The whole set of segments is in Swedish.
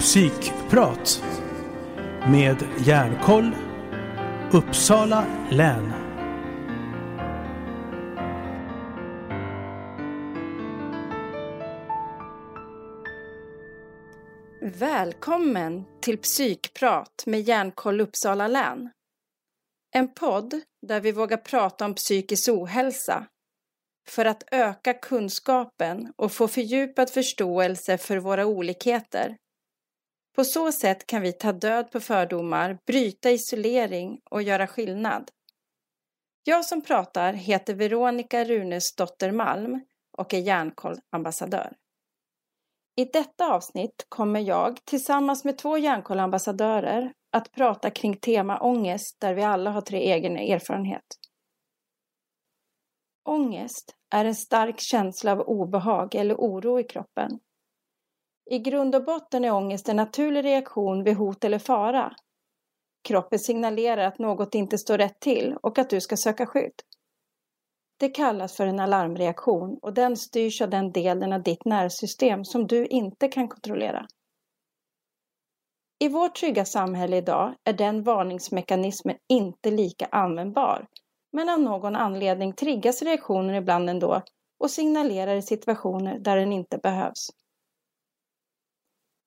Psykprat med Järnkoll Uppsala län. Välkommen till Psykprat med Järnkoll Uppsala län. En podd där vi vågar prata om psykisk ohälsa för att öka kunskapen och få fördjupad förståelse för våra olikheter. På så sätt kan vi ta död på fördomar, bryta isolering och göra skillnad. Jag som pratar heter Veronica Runesdotter Malm och är Hjärnkollambassadör. I detta avsnitt kommer jag tillsammans med två Hjärnkollambassadörer att prata kring tema ångest där vi alla har tre egen erfarenhet. Ångest är en stark känsla av obehag eller oro i kroppen. I grund och botten är ångest en naturlig reaktion vid hot eller fara. Kroppen signalerar att något inte står rätt till och att du ska söka skydd. Det kallas för en alarmreaktion och den styrs av den delen av ditt nervsystem som du inte kan kontrollera. I vårt trygga samhälle idag är den varningsmekanismen inte lika användbar men av någon anledning triggas reaktionen ibland ändå och signalerar i situationer där den inte behövs.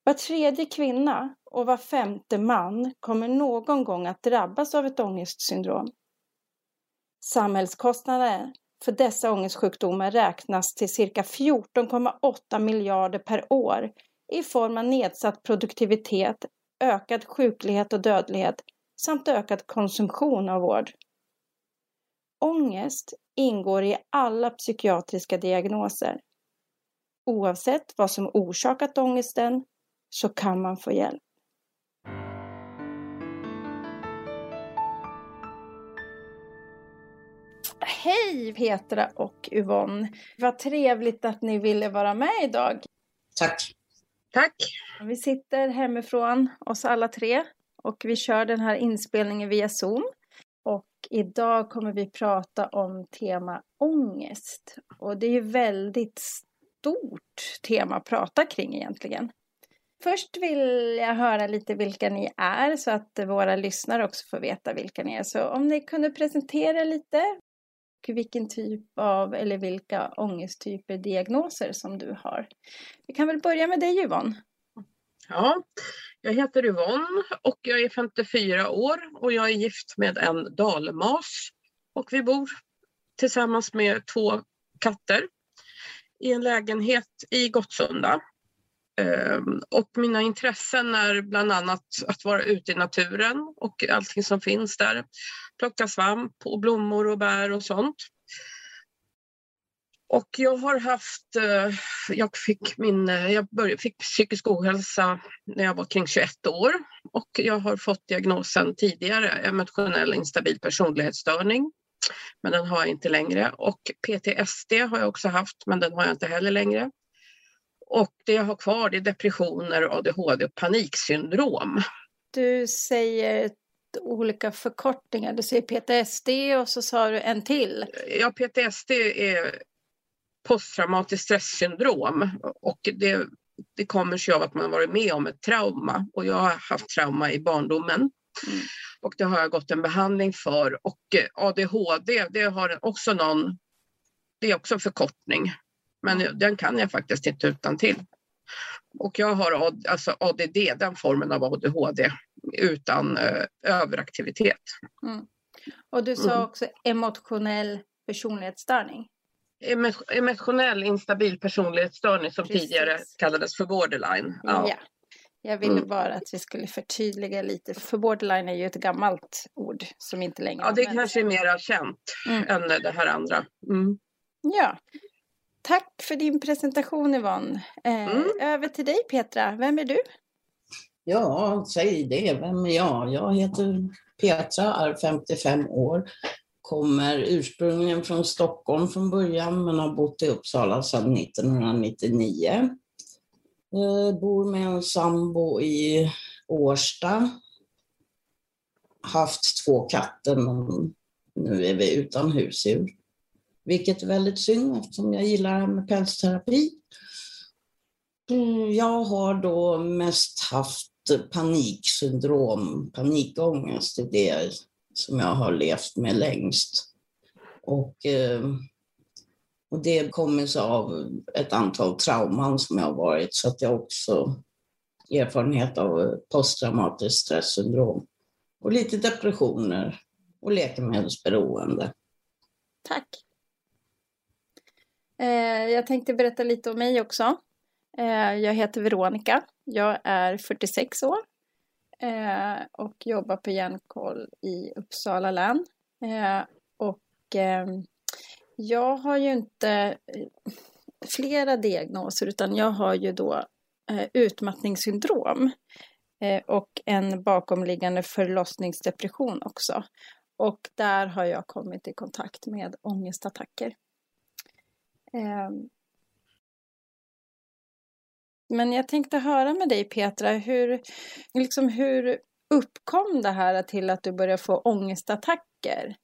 Var tredje kvinna och var femte man kommer någon gång att drabbas av ett ångestsyndrom. Samhällskostnaden för dessa ångestsjukdomar räknas till cirka 14,8 miljarder per år i form av nedsatt produktivitet, ökad sjuklighet och dödlighet samt ökad konsumtion av vård. Ångest ingår i alla psykiatriska diagnoser. Oavsett vad som orsakat ångesten så kan man få hjälp. Hej Petra och Yvonne! Vad trevligt att ni ville vara med idag. Tack. Tack. Vi sitter hemifrån oss alla tre och vi kör den här inspelningen via Zoom. Och idag kommer vi prata om tema ångest. Och det är ju väldigt stort tema att prata kring egentligen. Först vill jag höra lite vilka ni är så att våra lyssnare också får veta vilka ni är. Så om ni kunde presentera lite vilken typ av eller vilka ångesttyper, diagnoser som du har. Vi kan väl börja med dig Yvonne. Ja, jag heter Yvonne och jag är 54 år och jag är gift med en dalmas och vi bor tillsammans med två katter i en lägenhet i Gottsunda. Ehm, och mina intressen är bland annat att vara ute i naturen och allting som finns där. Plocka svamp och blommor och bär och sånt. Och jag har haft, eh, jag fick, min, eh, jag började, fick psykisk ohälsa när jag var kring 21 år och jag har fått diagnosen tidigare, emotionell instabil personlighetsstörning. Men den har jag inte längre och PTSD har jag också haft men den har jag inte heller längre. Och det jag har kvar det är depressioner, ADHD och paniksyndrom. Du säger olika förkortningar. Du säger PTSD och så sa du en till. Ja, PTSD är posttraumatiskt stresssyndrom och det, det kommer sig av att man varit med om ett trauma och jag har haft trauma i barndomen. Mm. Och det har jag gått en behandling för och ADHD det har också någon, det är också en förkortning men den kan jag faktiskt inte utan till. Och jag har alltså ADD, den formen av ADHD, utan eh, överaktivitet. Mm. Och du sa mm. också emotionell personlighetsstörning? Emotionell instabil personlighetsstörning som Precis. tidigare kallades för borderline. Ja. ja. Jag ville mm. bara att vi skulle förtydliga lite, för borderline är ju ett gammalt ord som inte längre Ja, det används. kanske är mer känt mm. än det här andra. Mm. Ja, Tack för din presentation Yvonne. Eh, mm. Över till dig Petra, vem är du? Ja, säg det, vem är jag? Jag heter Petra, är 55 år, kommer ursprungligen från Stockholm från början men har bott i Uppsala sedan 1999. Eh, bor med en sambo i Årsta. Haft två katter men nu är vi utan husdjur. Vilket är väldigt synd eftersom jag gillar det pälsterapi. Mm, jag har då mest haft paniksyndrom, panikångest. Det är det som jag har levt med längst. Och, eh, och det kommer sig av ett antal trauman som jag har varit, så att jag också erfarenhet av posttraumatiskt stresssyndrom. Och lite depressioner och läkemedelsberoende. Tack. Eh, jag tänkte berätta lite om mig också. Eh, jag heter Veronica. Jag är 46 år eh, och jobbar på Hjärnkoll i Uppsala län. Och ehm, jag har ju inte flera diagnoser utan jag har ju då utmattningssyndrom och en bakomliggande förlossningsdepression också. Och där har jag kommit i kontakt med ångestattacker. Men jag tänkte höra med dig Petra, hur, liksom, hur uppkom det här till att du började få ångestattacker?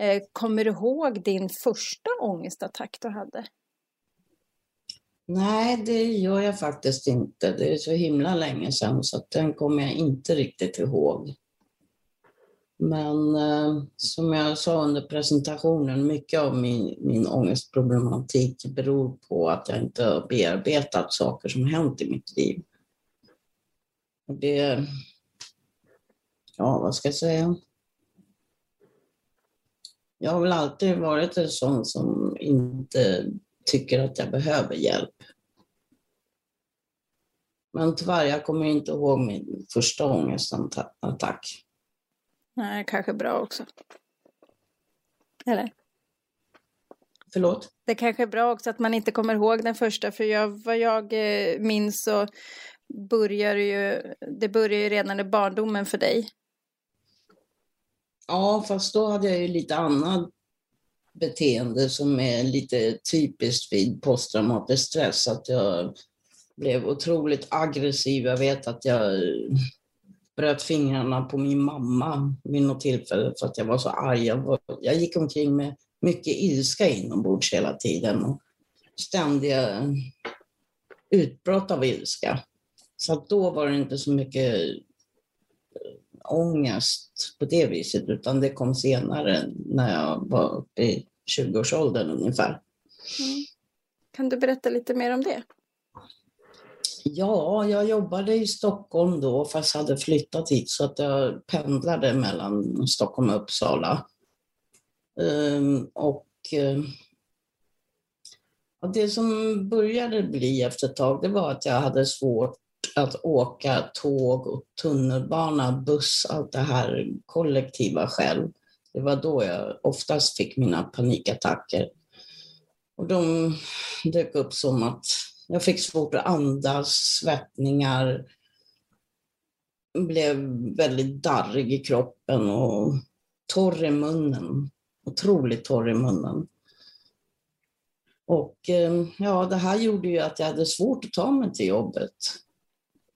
Eh, kommer du ihåg din första ångestattack du hade? Nej, det gör jag faktiskt inte. Det är så himla länge sedan så den kommer jag inte riktigt ihåg. Men eh, som jag sa under presentationen, mycket av min, min ångestproblematik beror på att jag inte har bearbetat saker som hänt i mitt liv. Och det... Ja, vad ska jag säga? Jag har väl alltid varit en sån som inte tycker att jag behöver hjälp. Men tyvärr, jag kommer inte ihåg min första ångestattack. Nej, kanske bra också. Eller? Förlåt? Det kanske är bra också att man inte kommer ihåg den första, för jag, vad jag eh, minns så börjar ju, det börjar ju redan i barndomen för dig. Ja, fast då hade jag ju lite annat beteende som är lite typiskt vid posttraumatisk stress. Att jag blev otroligt aggressiv. Jag vet att jag bröt fingrarna på min mamma vid något tillfälle för att jag var så arg. Jag, var, jag gick omkring med mycket ilska inombords hela tiden och ständiga utbrott av ilska. Så då var det inte så mycket eh, ångest på det viset, utan det kom senare när jag var uppe i 20-årsåldern ungefär. Mm. Kan du berätta lite mer om det? Ja, jag jobbade i Stockholm då fast hade flyttat hit så att jag pendlade mellan Stockholm och Uppsala. Um, och uh, det som började bli efter ett tag det var att jag hade svårt att åka tåg och tunnelbana, buss, allt det här kollektiva själv. Det var då jag oftast fick mina panikattacker. Och de dök upp som att jag fick svårt att andas, svettningar, blev väldigt darrig i kroppen och torr i munnen. Otroligt torr i munnen. Och ehm, ja, det här gjorde ju att jag hade svårt att ta mig till jobbet.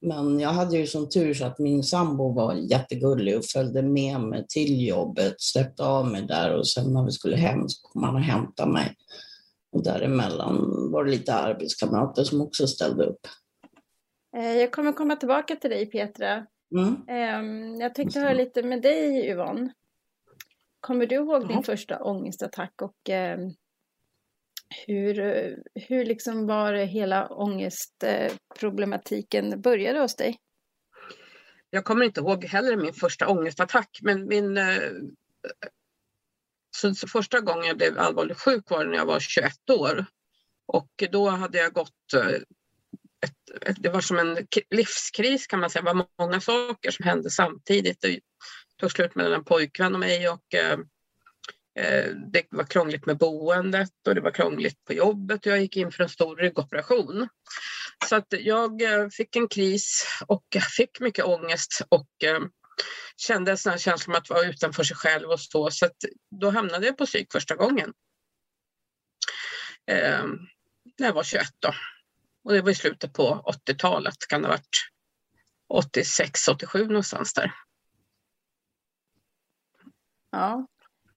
Men jag hade ju som tur så att min sambo var jättegullig och följde med mig till jobbet, släppte av mig där och sen när vi skulle hem så kom han och hämtade mig. Och däremellan var det lite arbetskamrater som också ställde upp. Eh, jag kommer komma tillbaka till dig Petra. Mm. Ehm, jag tänkte höra lite med dig Yvonne. Kommer du ihåg ja. din första ångestattack och ehm, hur, hur liksom var hela ångestproblematiken började hos dig? Jag kommer inte ihåg heller min första ångestattack men min eh, så första gången jag blev allvarligt sjuk var när jag var 21 år. Och då hade jag gått eh, ett, ett, det var som en livskris kan man säga. Det var många saker som hände samtidigt. Det tog slut mellan en pojkvän och mig och eh, eh, det var krångligt med boendet och det var krångligt på jobbet och jag gick in för en stor ryggoperation. Så att jag eh, fick en kris och jag fick mycket ångest och eh, kände en sån känsla om att vara utanför sig själv och så. Så då hamnade jag på psyk första gången. Eh, när jag var 21 då. Och det var i slutet på 80-talet, kan det ha varit 86, 87 någonstans där. Ja,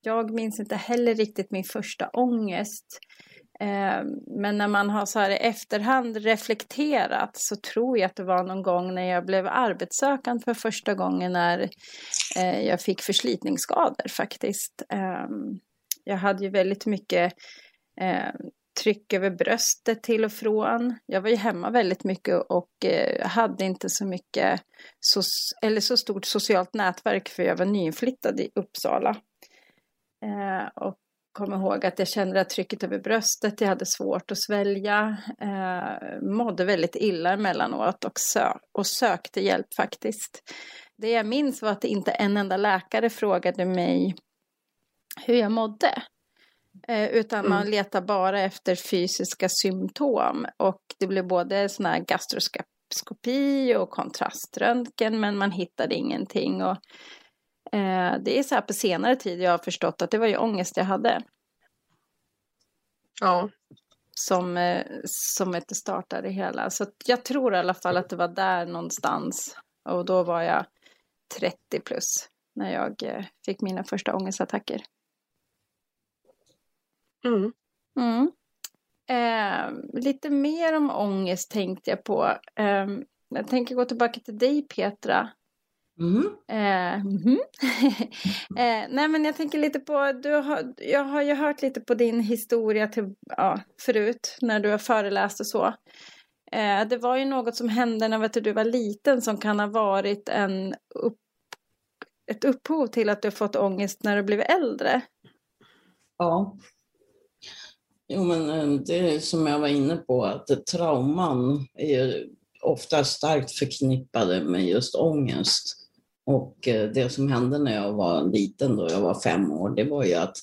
jag minns inte heller riktigt min första ångest. Ehm, men när man har så här i efterhand reflekterat så tror jag att det var någon gång när jag blev arbetssökande för första gången när eh, jag fick förslitningsskador faktiskt. Ehm, jag hade ju väldigt mycket ehm, tryck över bröstet till och från. Jag var ju hemma väldigt mycket och eh, hade inte så mycket, eller så stort socialt nätverk för jag var nyinflyttad i Uppsala. Eh, och kommer ihåg att jag kände att trycket över bröstet, jag hade svårt att svälja, eh, mådde väldigt illa emellanåt och, sö och sökte hjälp faktiskt. Det jag minns var att inte en enda läkare frågade mig hur jag mådde. Eh, utan mm. man letar bara efter fysiska symptom och det blev både sån här gastroskopi och kontraströntgen men man hittade ingenting. Och Eh, det är så här på senare tid jag har förstått att det var ju ångest jag hade. Ja. Som, eh, som inte startade hela. Så jag tror i alla fall att det var där någonstans. Och då var jag 30 plus när jag eh, fick mina första ångestattacker. Mm. Mm. Eh, lite mer om ångest tänkte jag på. Eh, jag tänker gå tillbaka till dig Petra. Mm. Eh, mm. eh, nej men jag tänker lite på, du har, jag har ju hört lite på din historia till, ja, förut när du har föreläst och så. Eh, det var ju något som hände när vet du, du var liten som kan ha varit en upp, ett upphov till att du har fått ångest när du blivit äldre. Ja. Jo men eh, det är som jag var inne på att trauman är ofta starkt förknippade med just ångest. Och eh, det som hände när jag var liten, då jag var fem år, det var ju att,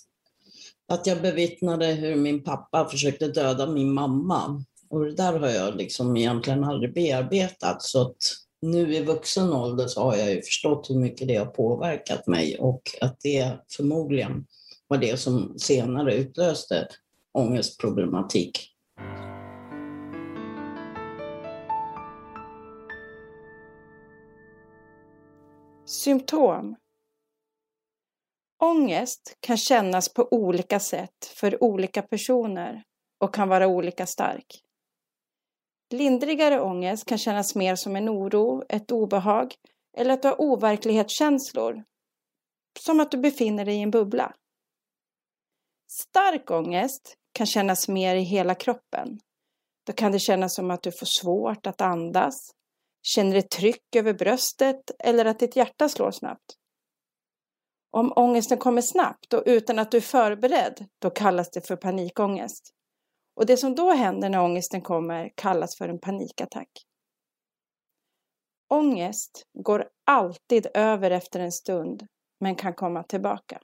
att jag bevittnade hur min pappa försökte döda min mamma. Och det där har jag liksom egentligen aldrig bearbetat. Så att nu i vuxen ålder så har jag ju förstått hur mycket det har påverkat mig och att det förmodligen var det som senare utlöste ångestproblematik. Symptom Ångest kan kännas på olika sätt för olika personer och kan vara olika stark. Lindrigare ångest kan kännas mer som en oro, ett obehag eller att du har overklighetskänslor. Som att du befinner dig i en bubbla. Stark ångest kan kännas mer i hela kroppen. Då kan det kännas som att du får svårt att andas, Känner ett tryck över bröstet eller att ditt hjärta slår snabbt? Om ångesten kommer snabbt och utan att du är förberedd, då kallas det för panikångest. Och det som då händer när ångesten kommer kallas för en panikattack. Ångest går alltid över efter en stund, men kan komma tillbaka.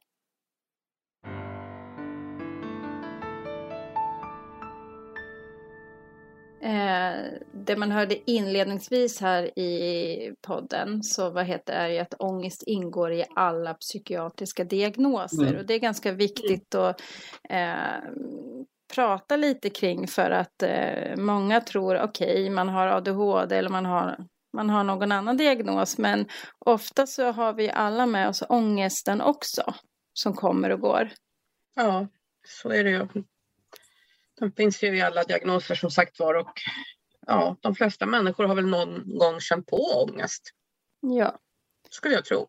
Eh, det man hörde inledningsvis här i podden så vad heter är ju att ångest ingår i alla psykiatriska diagnoser mm. och det är ganska viktigt att eh, prata lite kring för att eh, många tror okej okay, man har ADHD eller man har man har någon annan diagnos men ofta så har vi alla med oss ångesten också som kommer och går. Ja, så är det ju. Den finns ju i alla diagnoser som sagt var och ja, de flesta människor har väl någon gång känt på ångest. Ja. Skulle jag tro. Mm.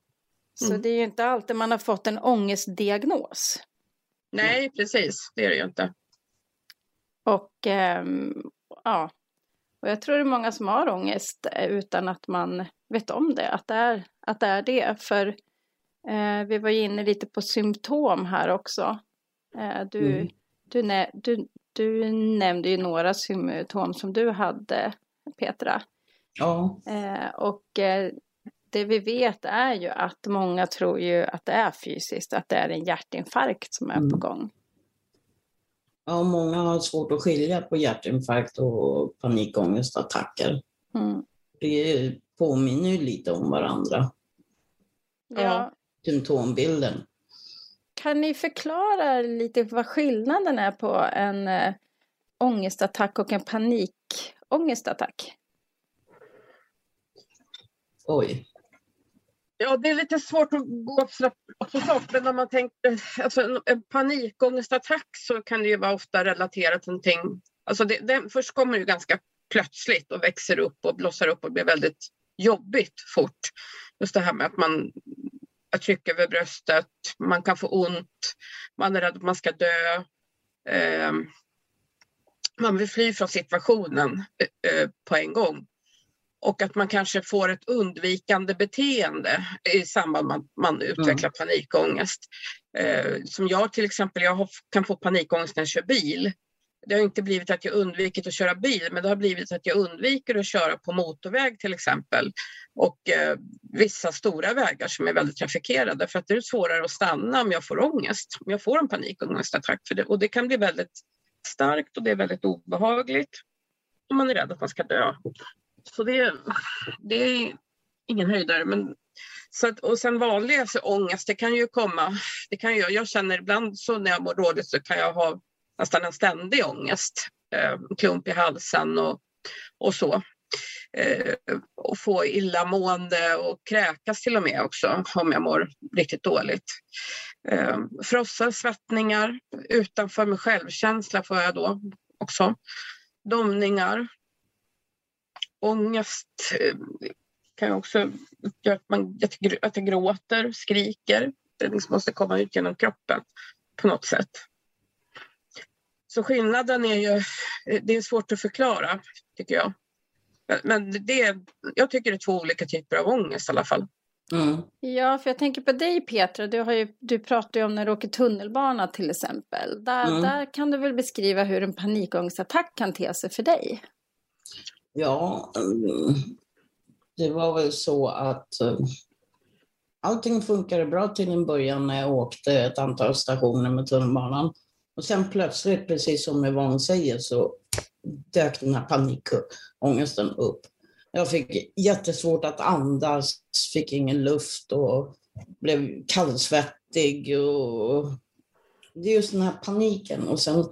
Så det är ju inte alltid man har fått en ångestdiagnos. Nej, precis. Det är det ju inte. Och ähm, ja, och jag tror det är många som har ångest utan att man vet om det, att det är, att det, är det. För eh, vi var inne lite på symptom här också. Eh, du, mm. du, du, du nämnde ju några symptom som du hade, Petra. Ja. Eh, och eh, det vi vet är ju att många tror ju att det är fysiskt, att det är en hjärtinfarkt som är mm. på gång. Ja, många har svårt att skilja på hjärtinfarkt och panikångestattacker. Mm. Det påminner ju lite om varandra. Ja. Symptombilden. Kan ni förklara lite vad skillnaden är på en äh, ångestattack och en panikångestattack? Oj. Ja, det är lite svårt att gå så snabbt, men om man tänker alltså en, en panikångestattack så kan det ju vara ofta relaterat till någonting. Alltså det, det, först kommer ju ganska plötsligt och växer upp och blossar upp och blir väldigt jobbigt fort. Just det här med att man att tryck över bröstet, man kan få ont, man är rädd att man ska dö. Eh, man vill fly från situationen eh, på en gång. Och att man kanske får ett undvikande beteende i samband med att man utvecklar mm. panikångest. Eh, som jag till exempel, jag kan få panikångest när jag kör bil. Det har inte blivit att jag undvikit att köra bil, men det har blivit att jag undviker att köra på motorväg till exempel. Och eh, vissa stora vägar som är väldigt trafikerade för att det är svårare att stanna om jag får ångest, om jag får en panikångestattack. För det, och det kan bli väldigt starkt och det är väldigt obehagligt. Och man är rädd att man ska dö. Så det, det är ingen höjdare. Men, så att, och sen vanligaste ångest, det kan ju komma. Det kan ju, jag känner ibland så när jag mår dåligt så kan jag ha nästan en ständig ångest. Eh, klump i halsen och, och så. Eh, och få illamående och kräkas till och med också om jag mår riktigt dåligt. Eh, frossa, svettningar, utanför min självkänsla får jag då också. Domningar, ångest eh, kan kan också göra att, man, att jag gråter, skriker. Det liksom måste komma ut genom kroppen på något sätt. Så skillnaden är ju, det är svårt att förklara tycker jag. Men det, jag tycker det är två olika typer av ångest i alla fall. Mm. Ja, för jag tänker på dig Petra, du, har ju, du pratar ju om när du åker tunnelbana till exempel. Där, mm. där kan du väl beskriva hur en panikångestattack kan te sig för dig? Ja, mm, det var väl så att eh, allting funkade bra till en början när jag åkte ett antal stationer med tunnelbanan. Och sen plötsligt, precis som Yvonne säger, så dök den här panikångesten upp. Jag fick jättesvårt att andas, fick ingen luft och blev kallsvettig. Och det är just den här paniken. Och sen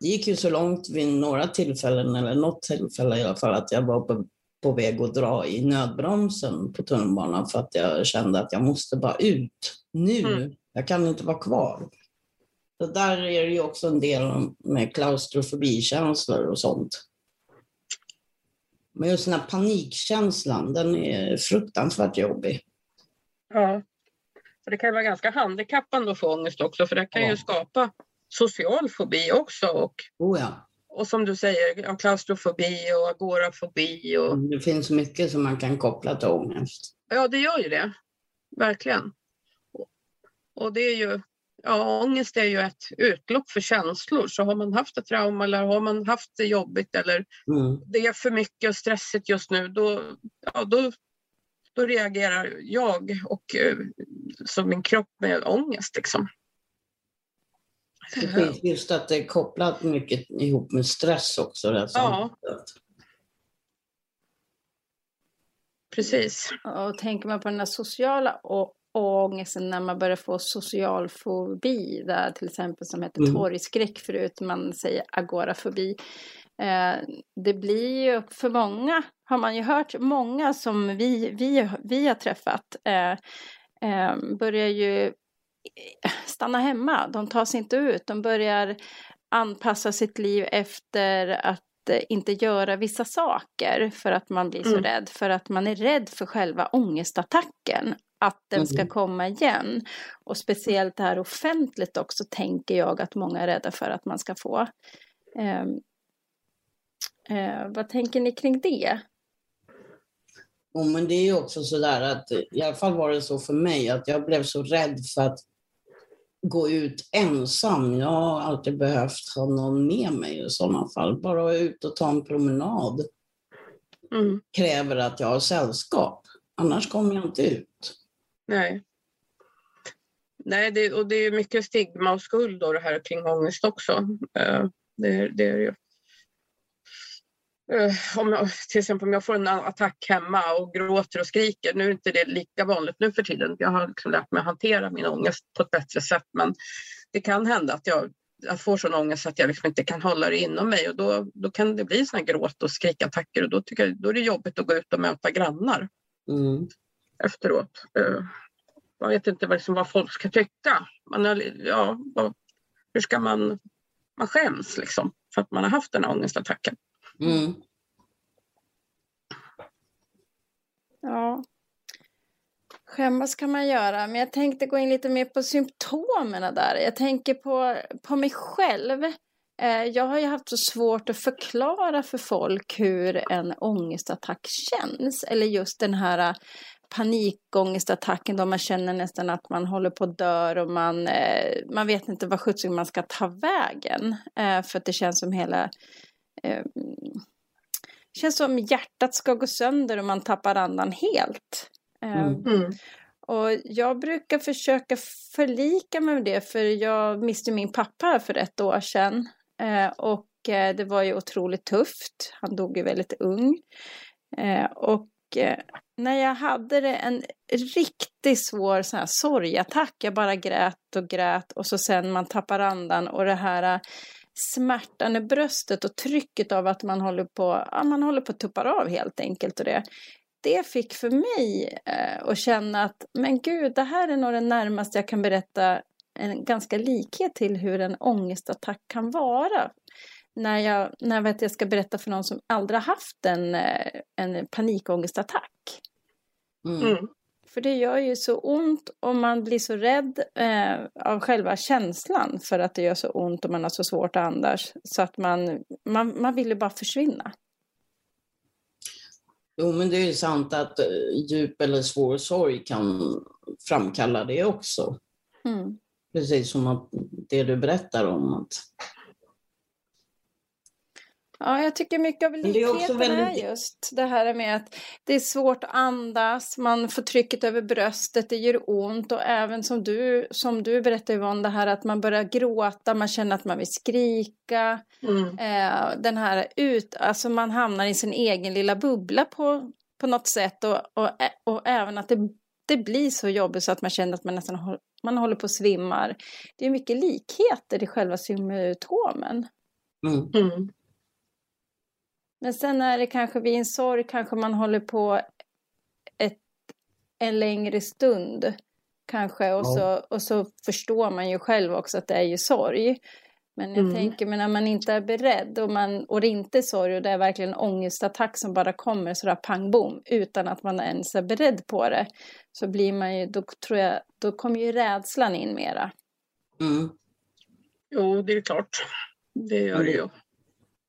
det gick ju så långt vid några tillfällen, eller något tillfälle i alla fall, att jag var på, på väg att dra i nödbromsen på tunnelbanan för att jag kände att jag måste bara ut nu. Mm. Jag kan inte vara kvar. Så där är det ju också en del med klaustrofobikänslor och sånt. Men just den här panikkänslan, den är fruktansvärt jobbig. Ja, och det kan vara ganska handikappande att få ångest också, för det kan ja. ju skapa social fobi också. Och, oh ja. och som du säger, klaustrofobi och agorafobi. Och... Det finns mycket som man kan koppla till ångest. Ja, det gör ju det. Verkligen. Och det är ju, ja, ångest är ju ett utlopp för känslor. Så har man haft ett trauma eller har man haft det jobbigt eller mm. det är för mycket och stressigt just nu, då, ja, då, då reagerar jag och eh, som min kropp med ångest. Liksom. Just att det är kopplat mycket ihop med stress också. Det ja. Precis. Och tänker man på den här sociala ångesten när man börjar få social fobi, där till exempel som heter mm. torgskräck förut, man säger agorafobi. Eh, det blir ju för många, har man ju hört, många som vi, vi, vi har träffat eh, eh, börjar ju stanna hemma. De tar sig inte ut. De börjar anpassa sitt liv efter att inte göra vissa saker för att man blir så mm. rädd. För att man är rädd för själva ångestattacken. Att den ska mm. komma igen. Och speciellt det här offentligt också tänker jag att många är rädda för att man ska få. Eh, eh, vad tänker ni kring det? Oh, men det är ju också så där att i alla fall var det så för mig att jag blev så rädd för att gå ut ensam. Jag har alltid behövt ha någon med mig i sådana fall. Bara ut och ta en promenad mm. kräver att jag har sällskap. Annars kommer jag inte ut. Nej. Nej, det, och det är mycket stigma och skuld då det här kring ångest också. Det, det är ju. Eh, om jag, till exempel om jag får en attack hemma och gråter och skriker. Nu är inte det lika vanligt nu för tiden. Jag har liksom lärt mig att hantera min ångest på ett bättre sätt. Men det kan hända att jag, jag får sån ångest att jag liksom inte kan hålla det inom mig. Och då, då kan det bli såna gråt och skrikattacker. Och då, tycker jag, då är det jobbigt att gå ut och möta grannar. Mm efteråt. Eh, man vet inte vad, liksom, vad folk ska tycka. Man är, ja, vad, hur ska man... Man skäms liksom för att man har haft den här ångestattacken. Mm. Ja. Skämmas kan man göra, men jag tänkte gå in lite mer på symptomen där. Jag tänker på, på mig själv. Eh, jag har ju haft så svårt att förklara för folk hur en ångestattack känns. Eller just den här panikångestattacken då man känner nästan att man håller på att dö och man, eh, man vet inte vad sjutton man ska ta vägen. Eh, för att det känns som hela eh, känns som hjärtat ska gå sönder och man tappar andan helt. Eh, mm. Mm. Och jag brukar försöka förlika mig med det för jag miste min pappa för ett år sedan. Eh, och eh, det var ju otroligt tufft. Han dog ju väldigt ung. Och Eh, när jag hade det en riktigt svår så här sorgattack, jag bara grät och grät och så sen man tappar andan och det här eh, smärtan i bröstet och trycket av att man håller på, ja, man håller på att tuppa av helt enkelt. Och det, det fick för mig eh, att känna att men gud, det här är nog det närmaste jag kan berätta en ganska likhet till hur en ångestattack kan vara. När jag, när jag, vet jag ska berätta för någon som aldrig har haft en, eh, en panikångestattack. Mm. mm. För det gör ju så ont och man blir så rädd eh, av själva känslan för att det gör så ont och man har så svårt att andas. Så att man, man, man vill ju bara försvinna. Jo, men det är ju sant att eh, djup eller svår sorg kan framkalla det också. Mm. Precis som att det du berättar om. Att Ja, jag tycker mycket av likheten är, väldigt... är just det här med att det är svårt att andas, man får trycket över bröstet, det gör ont och även som du, som du berättade Yvonne, det här att man börjar gråta, man känner att man vill skrika. Mm. Eh, den här ut, alltså man hamnar i sin egen lilla bubbla på, på något sätt och, och, och även att det, det blir så jobbigt så att man känner att man nästan håller, man håller på att svimmar. Det är mycket likheter i själva symptomen. Mm. Mm. Men sen är det kanske vid en sorg kanske man håller på ett, en längre stund. Kanske och, ja. så, och så förstår man ju själv också att det är ju sorg. Men jag mm. tänker, men när man inte är beredd och, man, och det inte är sorg och det är verkligen en ångestattack som bara kommer sådär pang bom utan att man ens är beredd på det. Så blir man ju, då tror jag, då kommer ju rädslan in mera. Mm. Jo, det är klart. Det gör det ju.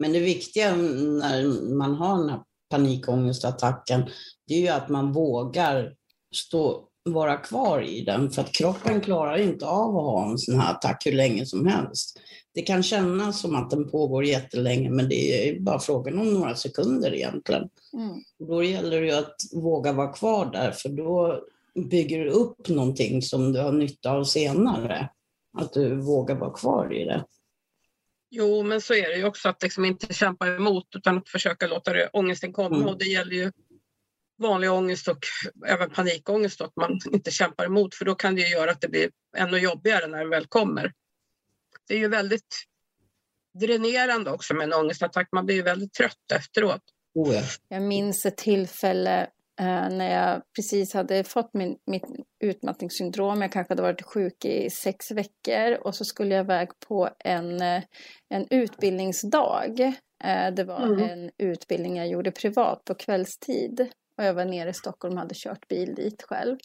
Men det viktiga när man har den här panikångestattacken, det är ju att man vågar stå, vara kvar i den, för att kroppen klarar inte av att ha en sån här attack hur länge som helst. Det kan kännas som att den pågår jättelänge, men det är bara frågan om några sekunder egentligen. Mm. Då gäller det ju att våga vara kvar där, för då bygger du upp någonting som du har nytta av senare. Att du vågar vara kvar i det. Jo, men så är det ju också att liksom inte kämpa emot utan att försöka låta det, ångesten komma. Mm. Och det gäller ju vanlig ångest och även panikångest att man inte kämpar emot för då kan det göra att det blir ännu jobbigare när den väl kommer. Det är ju väldigt dränerande också med en ångestattack. Man blir ju väldigt trött efteråt. Oh ja. Jag minns ett tillfälle när jag precis hade fått min, mitt utmattningssyndrom. Jag kanske hade varit sjuk i sex veckor och så skulle jag iväg på en, eh, en utbildningsdag. Eh, det var mm. en utbildning jag gjorde privat på kvällstid. Och jag var nere i Stockholm och hade kört bil dit själv.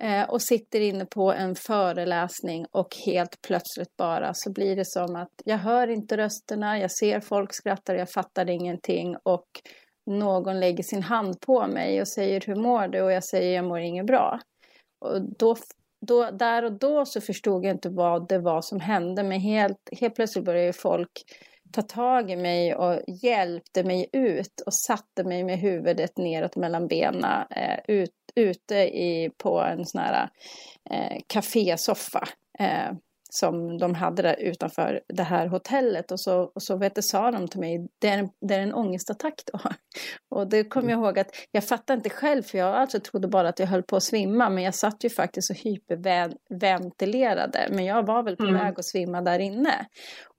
Eh, och sitter inne på en föreläsning och helt plötsligt bara så blir det som att jag hör inte rösterna, jag ser folk skrattar, jag fattar ingenting och någon lägger sin hand på mig och säger hur mår du? Och jag säger jag mår inget bra. Och då, då, där och då så förstod jag inte vad det var som hände men helt, helt plötsligt började folk ta tag i mig och hjälpte mig ut och satte mig med huvudet neråt mellan benen eh, ut, ute i, på en sån här eh, kafésoffa. Eh, som de hade där utanför det här hotellet och så, och så vet du, sa de till mig, det är, en, det är en ångestattack då. Och det kommer jag ihåg att jag fattade inte själv för jag alltså trodde bara att jag höll på att svimma men jag satt ju faktiskt och hyperventilerade men jag var väl på mm. väg att svimma där inne.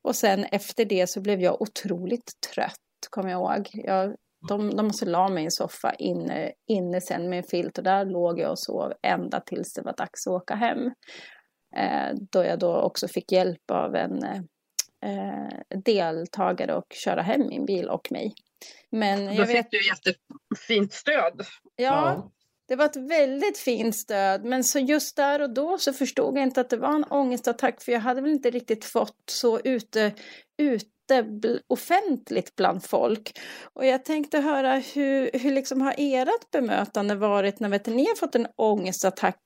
Och sen efter det så blev jag otroligt trött, kommer jag ihåg. Jag de, de måste la mig i en soffa inne, inne sen med en filt och där låg jag och sov ända tills det var dags att åka hem. Eh, då jag då också fick hjälp av en eh, deltagare och köra hem min bil och mig. Men jag då vet... fick du jättefint stöd. Ja, ja, det var ett väldigt fint stöd. Men så just där och då så förstod jag inte att det var en ångestattack för jag hade väl inte riktigt fått så ute, ute offentligt bland folk. Och jag tänkte höra hur, hur liksom har ert bemötande varit när vet ni har fått en ångestattack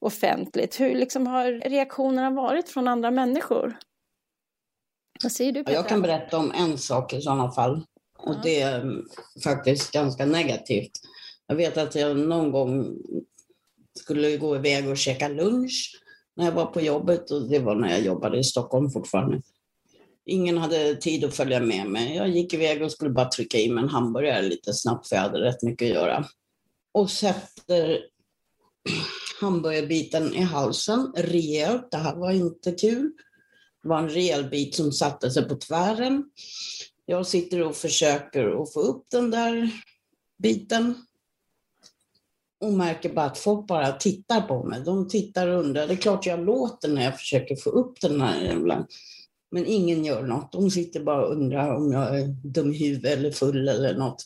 offentligt? Hur liksom har reaktionerna varit från andra människor? Vad säger du Petra? Jag kan berätta om en sak i sådana fall. Och ja. det är faktiskt ganska negativt. Jag vet att jag någon gång skulle gå iväg och käka lunch när jag var på jobbet och det var när jag jobbade i Stockholm fortfarande. Ingen hade tid att följa med mig. Jag gick iväg och skulle bara trycka i mig en hamburgare lite snabbt för jag hade rätt mycket att göra. Och sätter hamburgerbiten i halsen rejält. Det här var inte kul. Det var en rejäl bit som satte sig på tvären. Jag sitter och försöker att få upp den där biten och märker bara att folk bara tittar på mig. De tittar och undrar. Det är klart jag låter när jag försöker få upp den här jävla men ingen gör något. De sitter bara och undrar om jag är dum i huvudet eller full eller något.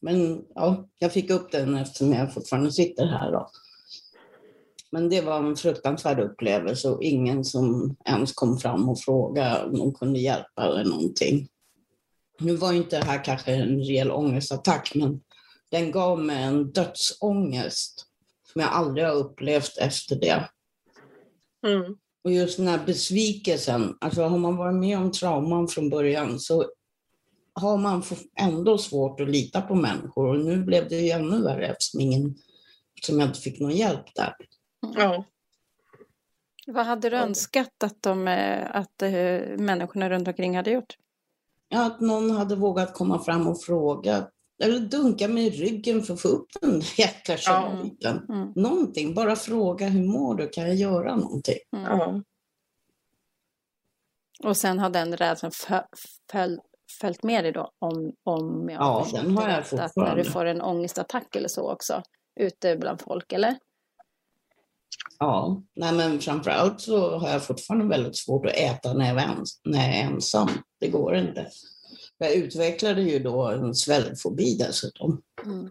Men ja, jag fick upp den eftersom jag fortfarande sitter här. Då. Men det var en fruktansvärd upplevelse och ingen som ens kom fram och frågade om de kunde hjälpa eller någonting. Nu var inte det här kanske en rejäl ångestattack, men den gav mig en dödsångest som jag aldrig har upplevt efter det. Mm. Och just den här besvikelsen, alltså har man varit med om trauman från början så har man ändå svårt att lita på människor och nu blev det ju ännu värre eftersom, ingen, eftersom jag inte fick någon hjälp där. Ja. Vad hade du önskat att, de, eh, att uh, människorna runt omkring hade gjort? Ja, att någon hade vågat komma fram och fråga eller dunka mig i ryggen för att få upp den jäkla köttbiten. Ja. Mm. Någonting, bara fråga hur mår du, kan jag göra någonting? Mm. Ja. Och sen har den rädslan följt följt med dig då om, om jag ja, den har jag fortfarande. Att när du får en ångestattack eller så också ute bland folk, eller? Ja, nej men framförallt så har jag fortfarande väldigt svårt att äta när jag, ens, när jag är ensam. Det går inte. Jag utvecklade ju då en sväljfobi dessutom. Mm.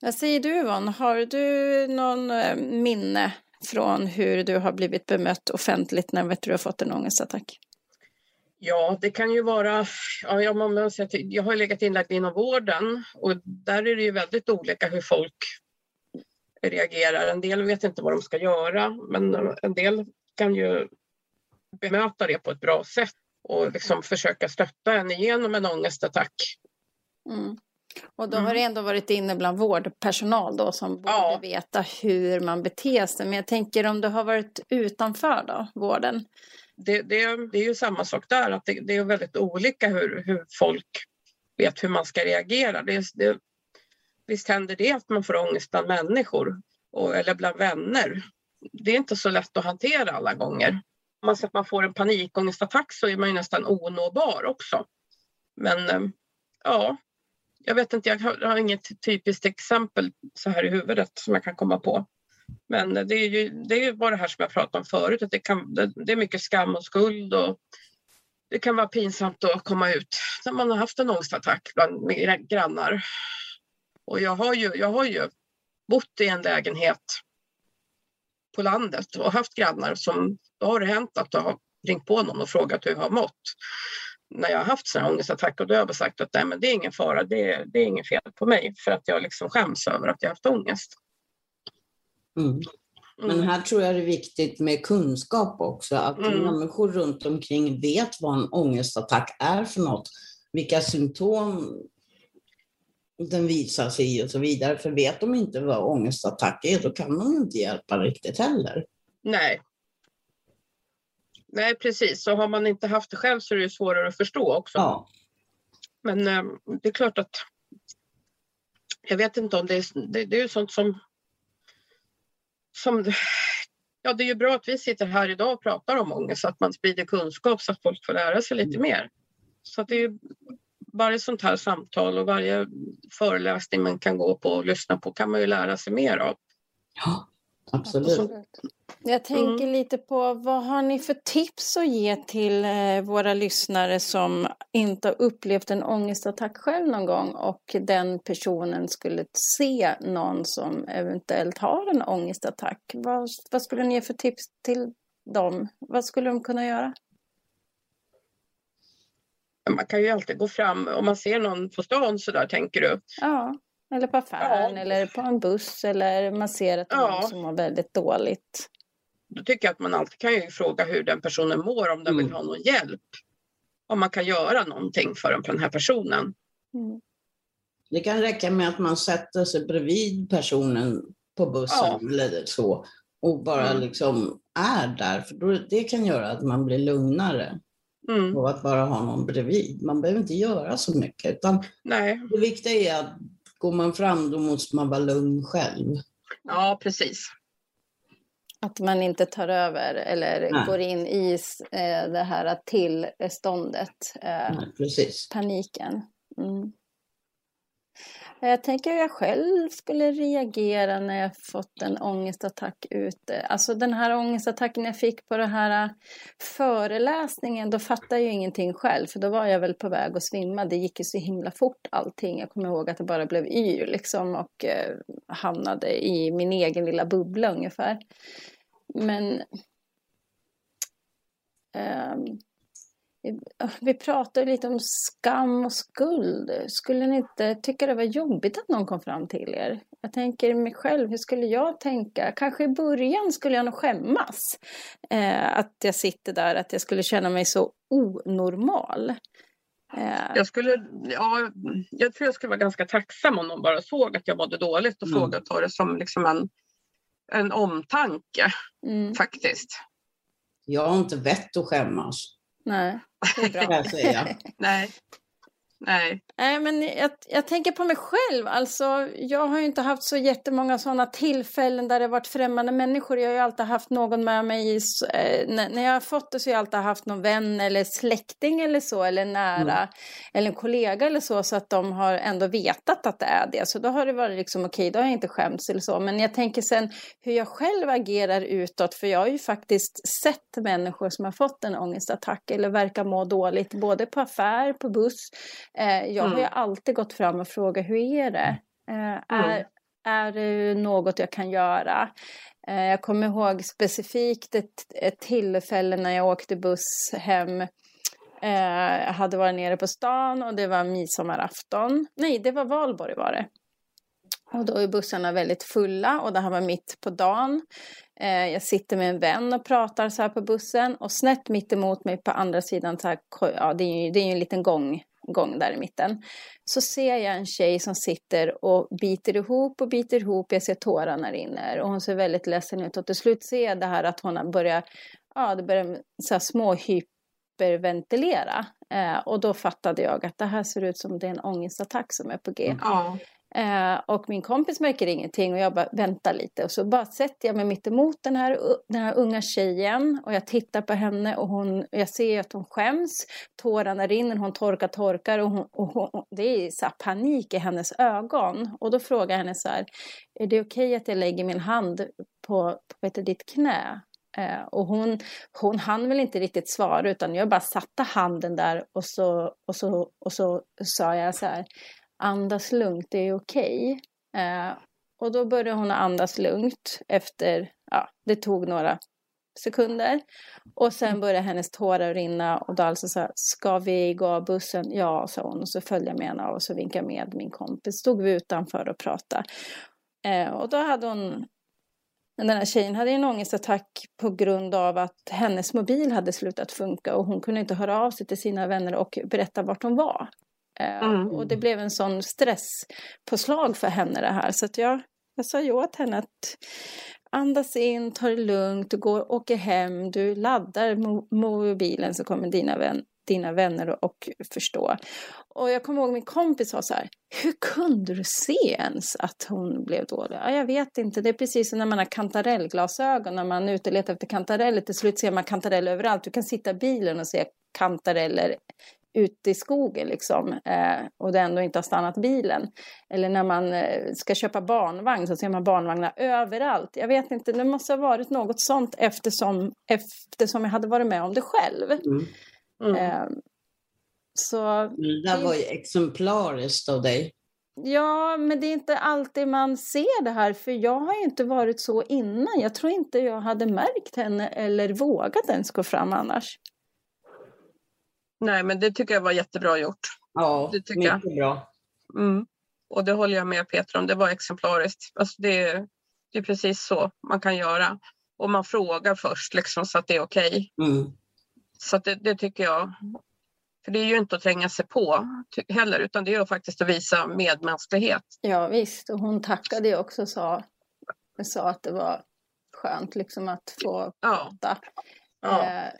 Vad säger du Yvonne, har du någon eh, minne från hur du har blivit bemött offentligt när vet du har fått en ångestattack? Ja, det kan ju vara... Ja, jag, jag har legat inlagd inom vården och där är det ju väldigt olika hur folk reagerar. En del vet inte vad de ska göra, men en del kan ju bemöta det på ett bra sätt och liksom försöka stötta en igenom en ångestattack. Mm. Och då har mm. det ändå varit inne bland vårdpersonal då som borde ja. veta hur man beter sig. Men jag tänker om du har varit utanför då, vården? Det, det, det är ju samma sak där, att det, det, är väldigt olika hur, hur folk vet hur man ska reagera. Det, det, visst händer det att man får ångest bland människor och, eller bland vänner. Det är inte så lätt att hantera alla gånger om man att man får en panikångestattack så är man ju nästan onåbar också. Men eh, ja, jag vet inte, jag har inget typiskt exempel så här i huvudet som jag kan komma på. Men det är ju det är bara det här som jag pratade om förut, att det, kan, det är mycket skam och skuld och det kan vara pinsamt att komma ut när man har haft en ångestattack bland grannar. Och jag har ju, jag har ju bott i en lägenhet på landet och haft grannar som då har det hänt att jag har ringt på någon och frågat hur jag har mått när jag har haft sådana ångestattacker. Då har jag sagt att Nej, men det är ingen fara, det är, det är inget fel på mig för att jag liksom skäms över att jag har haft ångest. Mm. Men mm. här tror jag det är viktigt med kunskap också, att mm. människor runt omkring vet vad en ångestattack är för något, vilka symptom den visar sig och så vidare. För vet de inte vad ångestattack är, då kan de inte hjälpa riktigt heller. Nej, Nej, precis. Så har man inte haft det själv så är det svårare att förstå också. Ja. Men eh, det är klart att jag vet inte om det är, det, det är ju sånt som, som Ja, det är ju bra att vi sitter här idag och pratar om ångest så att man sprider kunskap så att folk får lära sig lite mm. mer. Så det är varje sånt här samtal och varje föreläsning man kan gå på och lyssna på kan man ju lära sig mer av. Ja, absolut. Jag tänker mm. lite på vad har ni för tips att ge till eh, våra lyssnare som inte har upplevt en ångestattack själv någon gång och den personen skulle se någon som eventuellt har en ångestattack. Vad, vad skulle ni ge för tips till dem? Vad skulle de kunna göra? Man kan ju alltid gå fram om man ser någon på stan så där tänker du. Ja, eller på affären ja. eller på en buss eller man ser att det är ja. någon som mår väldigt dåligt. Då tycker jag att man alltid kan ju fråga hur den personen mår om den mm. vill ha någon hjälp. Om man kan göra någonting för den här personen. Mm. Det kan räcka med att man sätter sig bredvid personen på bussen ja. eller så och bara mm. liksom är där. För då, det kan göra att man blir lugnare. Mm. Och att bara ha någon bredvid. Man behöver inte göra så mycket. Utan Nej. Det viktiga är att går man fram då måste man vara lugn själv. Ja, precis. Att man inte tar över eller Nej. går in i eh, det här tillståndet. Eh, Nej, precis. Paniken. Mm. Jag tänker hur jag själv skulle reagera när jag fått en ångestattack ute. Alltså den här ångestattacken jag fick på den här äh, föreläsningen, då fattade jag ju ingenting själv. För då var jag väl på väg att svimma. Det gick ju så himla fort allting. Jag kommer ihåg att det bara blev yr liksom och eh, hamnade i min egen lilla bubbla ungefär. Men um, vi pratade lite om skam och skuld. Skulle ni inte tycka det var jobbigt att någon kom fram till er? Jag tänker mig själv, hur skulle jag tänka? Kanske i början skulle jag nog skämmas. Eh, att jag sitter där, att jag skulle känna mig så onormal. Eh. Jag, skulle, ja, jag tror jag skulle vara ganska tacksam om någon bara såg att jag mådde dåligt och mm. frågade ta det som liksom en, en omtanke mm. faktiskt. Jag har inte vett att skämmas. Nej, det är bra. Nej. Nej. Nej, men jag, jag tänker på mig själv. Alltså, jag har ju inte haft så jättemånga sådana tillfällen där det varit främmande människor. Jag har ju alltid haft någon med mig. I, eh, när jag har fått det så har jag alltid haft någon vän eller släkting eller så. Eller nära. Mm. Eller en kollega eller så. Så att de har ändå vetat att det är det. Så då har det varit liksom okej, då har jag inte skämts eller så. Men jag tänker sen hur jag själv agerar utåt. För jag har ju faktiskt sett människor som har fått en ångestattack. Eller verkar må dåligt. Både på affär, på buss jag mm. har ju mm. alltid gått fram och frågat hur är det? Eh, mm. är, är det något jag kan göra? Eh, jag kommer ihåg specifikt ett, ett tillfälle när jag åkte buss hem jag hade varit nere på stan och det var midsommarafton. Nej, det var valborg var det. Och då är bussarna väldigt fulla och det här var mitt på dagen. jag sitter med en vän och pratar så här på bussen och snett mitt emot mig på andra sidan, så här, ja, det är ju det är en liten gång gång där i mitten. Så ser jag en tjej som sitter och biter ihop och biter ihop. Jag ser tårarna rinner och hon ser väldigt ledsen ut. Och till slut ser jag det här att hon börjar, ja det börjar så här små hyperventilera. Eh, och då fattade jag att det här ser ut som det är en ångestattack som är på G. Ja. Eh, och min kompis märker ingenting och jag bara väntar lite och så bara sätter jag mig mitt emot den här, den här unga tjejen och jag tittar på henne och hon, jag ser att hon skäms. Tårarna rinner, hon torkar, torkar och, hon, och hon, det är så panik i hennes ögon. Och då frågar jag henne så här, är det okej okay att jag lägger min hand på, på vet ditt knä? Eh, och hon, hon hann väl inte riktigt svara utan jag bara satte handen där och så, och så, och så sa jag så här andas lugnt, det är okej. Okay. Eh, och då började hon andas lugnt efter, ja, det tog några sekunder. Och sen mm. började hennes tårar rinna och då alltså så här, ska vi gå av bussen? Ja, sa hon och så följde jag med henne och så vinkade med min kompis. Stod vi utanför och pratade. Eh, och då hade hon, den här tjejen hade en ångestattack på grund av att hennes mobil hade slutat funka och hon kunde inte höra av sig till sina vänner och berätta vart hon var. Eh, mm. Och det blev en sån stresspåslag för henne det här. Så att jag, jag sa ju åt henne att andas in, ta det lugnt, du går, åker hem, du laddar mobilen så kommer dina, vän, dina vänner och förstå. Och jag kommer ihåg min kompis sa så här, hur kunde du se ens att hon blev dålig? Ja, jag vet inte, det är precis som när man har kantarellglasögon, när man är ute och letar efter kantareller, till slut ser man kantareller överallt. Du kan sitta i bilen och se kantareller ute i skogen liksom, eh, och det ändå inte har stannat bilen. Eller när man eh, ska köpa barnvagn så ser man barnvagnar överallt. Jag vet inte, det måste ha varit något sånt eftersom, eftersom jag hade varit med om det själv. Mm. Mm. Eh, så Det där var ju exemplariskt av dig. Ja, men det är inte alltid man ser det här, för jag har inte varit så innan. Jag tror inte jag hade märkt henne eller vågat ens gå fram annars. Nej, men det tycker jag var jättebra gjort. Ja, Det tycker jag. mycket bra. Mm. Och det håller jag med Peter om, det var exemplariskt. Alltså det, det är precis så man kan göra. Och man frågar först liksom, så att det är okej. Mm. Så att det, det tycker jag. För det är ju inte att tränga sig på ty- heller, utan det är ju faktiskt att visa medmänsklighet. Ja, visst. Och hon tackade ju också och sa, sa att det var skönt liksom att få Ja, prata. ja. Eh,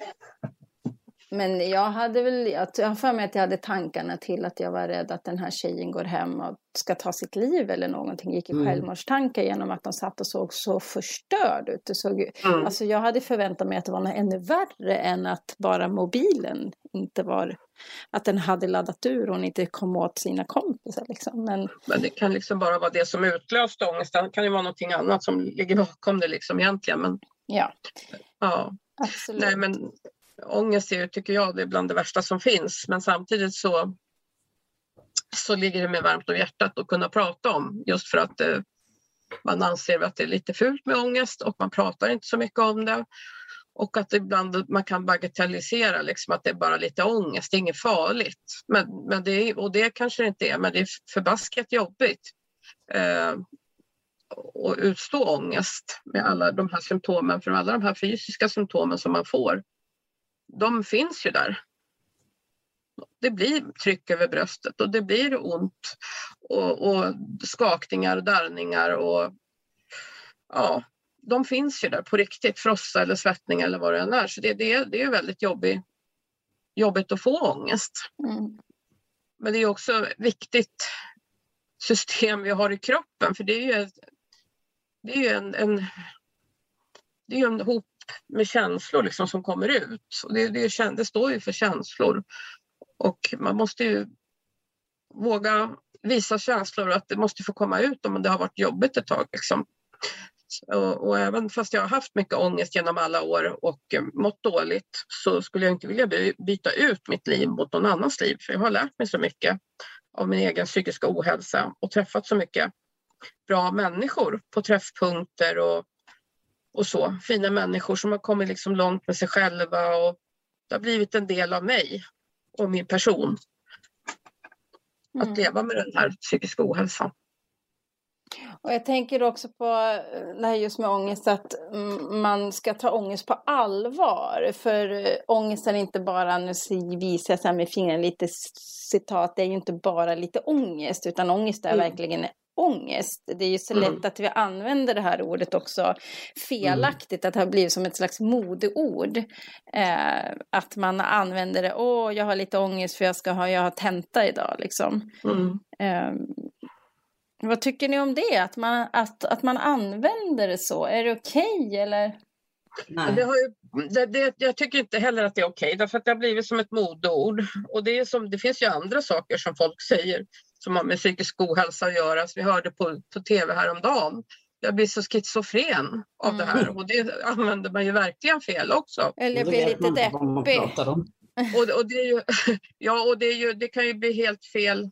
Men jag hade väl, jag har för mig att jag hade tankarna till att jag var rädd att den här tjejen går hem och ska ta sitt liv eller någonting, gick i Mm. självmordstankar genom att de satt och såg så förstörd ut. Det såg, Mm. Alltså jag hade förväntat mig att det var något ännu värre än att bara mobilen inte var, att den hade laddat ur och inte kom åt sina kompisar liksom. Men Men det kan liksom bara vara det som utlöste ångesten. Det kan ju vara någonting annat som ligger bakom det liksom egentligen. Men, ja, ja. absolut. Nej, men ångest är tycker jag, det är bland det värsta som finns. Men samtidigt så, så ligger det mig varmt om hjärtat att kunna prata om. Just för att eh, man anser att det är lite fult med ångest och man pratar inte så mycket om det. Och att ibland man kan bagatellisera liksom att det är bara lite ångest, det är inget farligt. Men, men det är, och det kanske det inte är, men det är förbaskat jobbigt. Eh, att utstå ångest med alla de här symptomen, för alla de här fysiska symptomen som man får, de finns ju där. Det blir tryck över bröstet och det blir ont och, och skakningar och darrningar och ja, de finns ju där på riktigt, frossa eller svettning eller vad det än är. Så det, det, är- det är väldigt jobbigt, jobbigt att få ångest. Mm. Men det är också ett viktigt system vi har i kroppen för det är ju, det är en, en, det är en hop med känslor liksom som kommer ut. Och det, det, det står ju för känslor. Och man måste ju våga visa känslor att det måste få komma ut om det har varit jobbigt ett tag. Liksom. Och, och även fast jag har haft mycket ångest genom alla år och eh, mått dåligt så skulle jag inte vilja by- byta ut mitt liv mot någon annans liv. För jag har lärt mig så mycket av min egen psykiska ohälsa och träffat så mycket bra människor på träffpunkter och, och så. Fina människor som har kommit liksom långt med sig själva och det har blivit en del av mig och min person Mm. att leva med den här psykiska ohälsan. Och jag tänker också på eh, det här just med ångest, att man ska ta ångest på allvar. För eh, ångesten är inte bara, nu visar jag så här med fingrarna lite citat, det är ju inte bara lite ångest, utan ångest är Mm. verkligen ångest. Det är ju så Mm. lätt att vi använder det här ordet också felaktigt, att det har blivit som ett slags modeord. Eh, att man använder det, åh, jag har lite ångest för jag ska ha, jag har tenta idag, liksom. Mm. Eh, vad tycker ni om det? Att man, att, att man använder det så? Är det okej eller? Men Det har ju, det, det, jag tycker inte heller att det är okej därför att det har blivit som ett modeord. Och det, är som, det finns ju andra saker som folk säger som har med psykisk ohälsa att göra. Som vi hörde på, på tv häromdagen. Jag blir så schizofren av det här och det använder man ju verkligen fel också. Eller blir lite deppig. Och, och, det, är ju, ja, och det, är ju, det kan ju bli helt fel.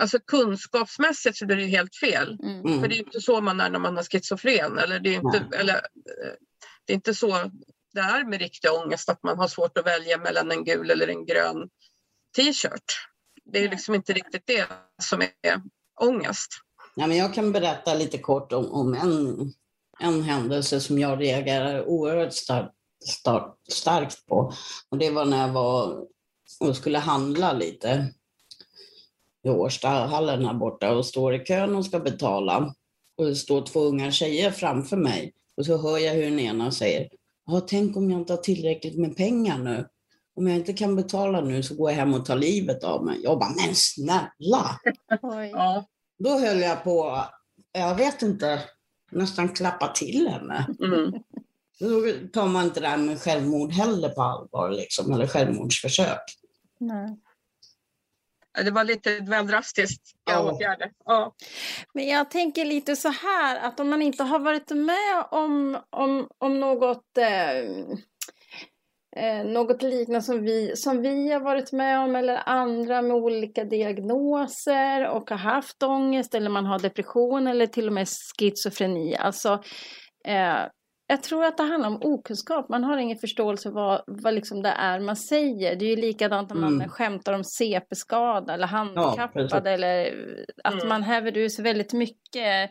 Alltså kunskapsmässigt så blir det ju helt fel. Mm. För Mm. det är inte så man är när man har schizofren. Eller det, är inte, eller, det är inte så det är med riktig ångest, att man har svårt att välja mellan en gul eller en grön t-shirt. Det är liksom inte riktigt det som är ångest. Ja, men jag kan berätta lite kort om, om en, en händelse som jag reagerar oerhört starkt, starkt, starkt på. Och det var när jag var och skulle handla lite i Årstahallen här borta och står i kön och ska betala. Och det står två unga tjejer framför mig. Och så hör jag hur den ena säger, tänk om jag inte har tillräckligt med pengar nu. Om jag inte kan betala nu så går jag hem och tar livet av mig. Jag bara, men snälla! Oj. Ja. Då höll jag på, jag vet inte, nästan klappa till henne. Mm. Då tar man inte det här med självmord heller på allvar, liksom, eller självmordsförsök. Nej. Det var lite väl drastiskt ja. åtgärder. Ja. Men jag tänker lite så här att om man inte har varit med om, om, om något eh, eh, något liknande som vi, som vi har varit med om eller andra med olika diagnoser och har haft ångest eller man har depression eller till och med schizofreni. Alltså, eh, jag tror att det handlar om okunskap. Man har ingen förståelse vad, vad liksom det är man säger. Det är ju likadant när man mm. skämtar om CP-skada eller handikappade ja, eller att mm. man häver ur sig väldigt mycket.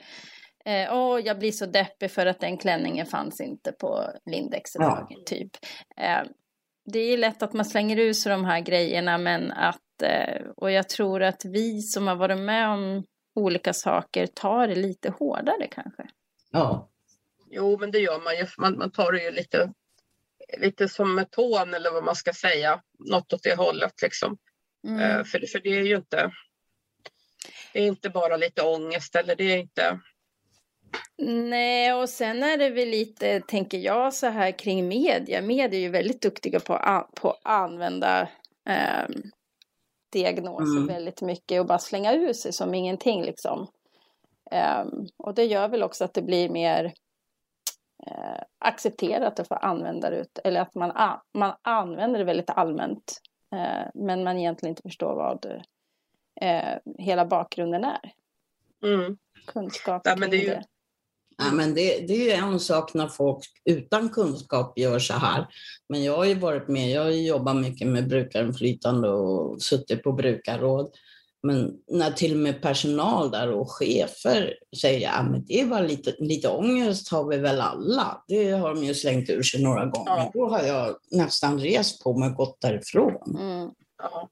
Eh, oh, jag blir så deppig för att den klänningen fanns inte på Lindex ja. typ. Eh, det är lätt att man slänger ur sig de här grejerna men att, eh, och jag tror att vi som har varit med om olika saker tar det lite hårdare kanske. Ja, Jo, men det gör man ju. Man, man tar det ju lite, lite som med tån eller vad man ska säga. Något åt det hållet liksom. Mm. Uh, för, för det är ju inte, det är inte bara lite ångest eller det är inte Nej, och sen är det väl lite, tänker jag, så här kring media. Media är ju väldigt duktiga på, att, på att använda eh, diagnoser mm. väldigt mycket och bara slänga ur sig som ingenting liksom. Um, och det gör väl också att det blir mer eh, accepterat att få använda det, eller att man, man använder det väldigt allmänt. Eh, men man egentligen inte förstår vad eh, hela bakgrunden är. Mm. Kunskap ja, men det. Är ju... det. Ja, men det, det är en sak när folk utan kunskap gör så här. Men jag har ju varit med, jag har jobbat mycket med brukarinflytande och suttit på brukarråd. Men när till och med personal där och chefer säger att ja, det var lite, lite ångest har vi väl alla. Det har de ju slängt ur sig några gånger. Ja. Då har jag nästan rest på mig och gått därifrån. Mm. Ja.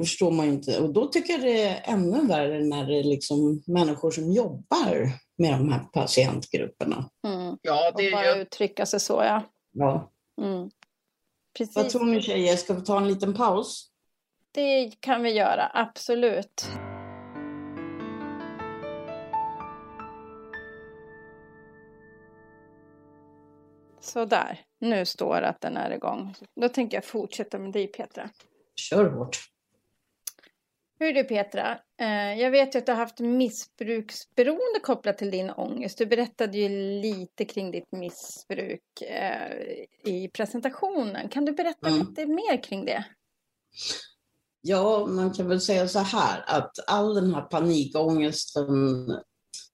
Förstår man inte. Och då tycker jag det är ännu värre när det är liksom människor som jobbar med de här patientgrupperna. Mm. Ja, det och bara ju... uttrycka sig så, ja. Ja. Mm. Precis. Vad tror ni tjejer, ska vi ta en liten paus? Det kan vi göra, absolut. Så där, nu står att den är igång. Då tänker jag fortsätta med dig Petra. Kör hårt. Hur är det Petra? Eh, jag vet ju att du har haft missbruksberoende kopplat till din ångest. Du berättade ju lite kring ditt missbruk eh, i presentationen. Kan du berätta mm. lite mer kring det? Ja, man kan väl säga så här att all den här panikångesten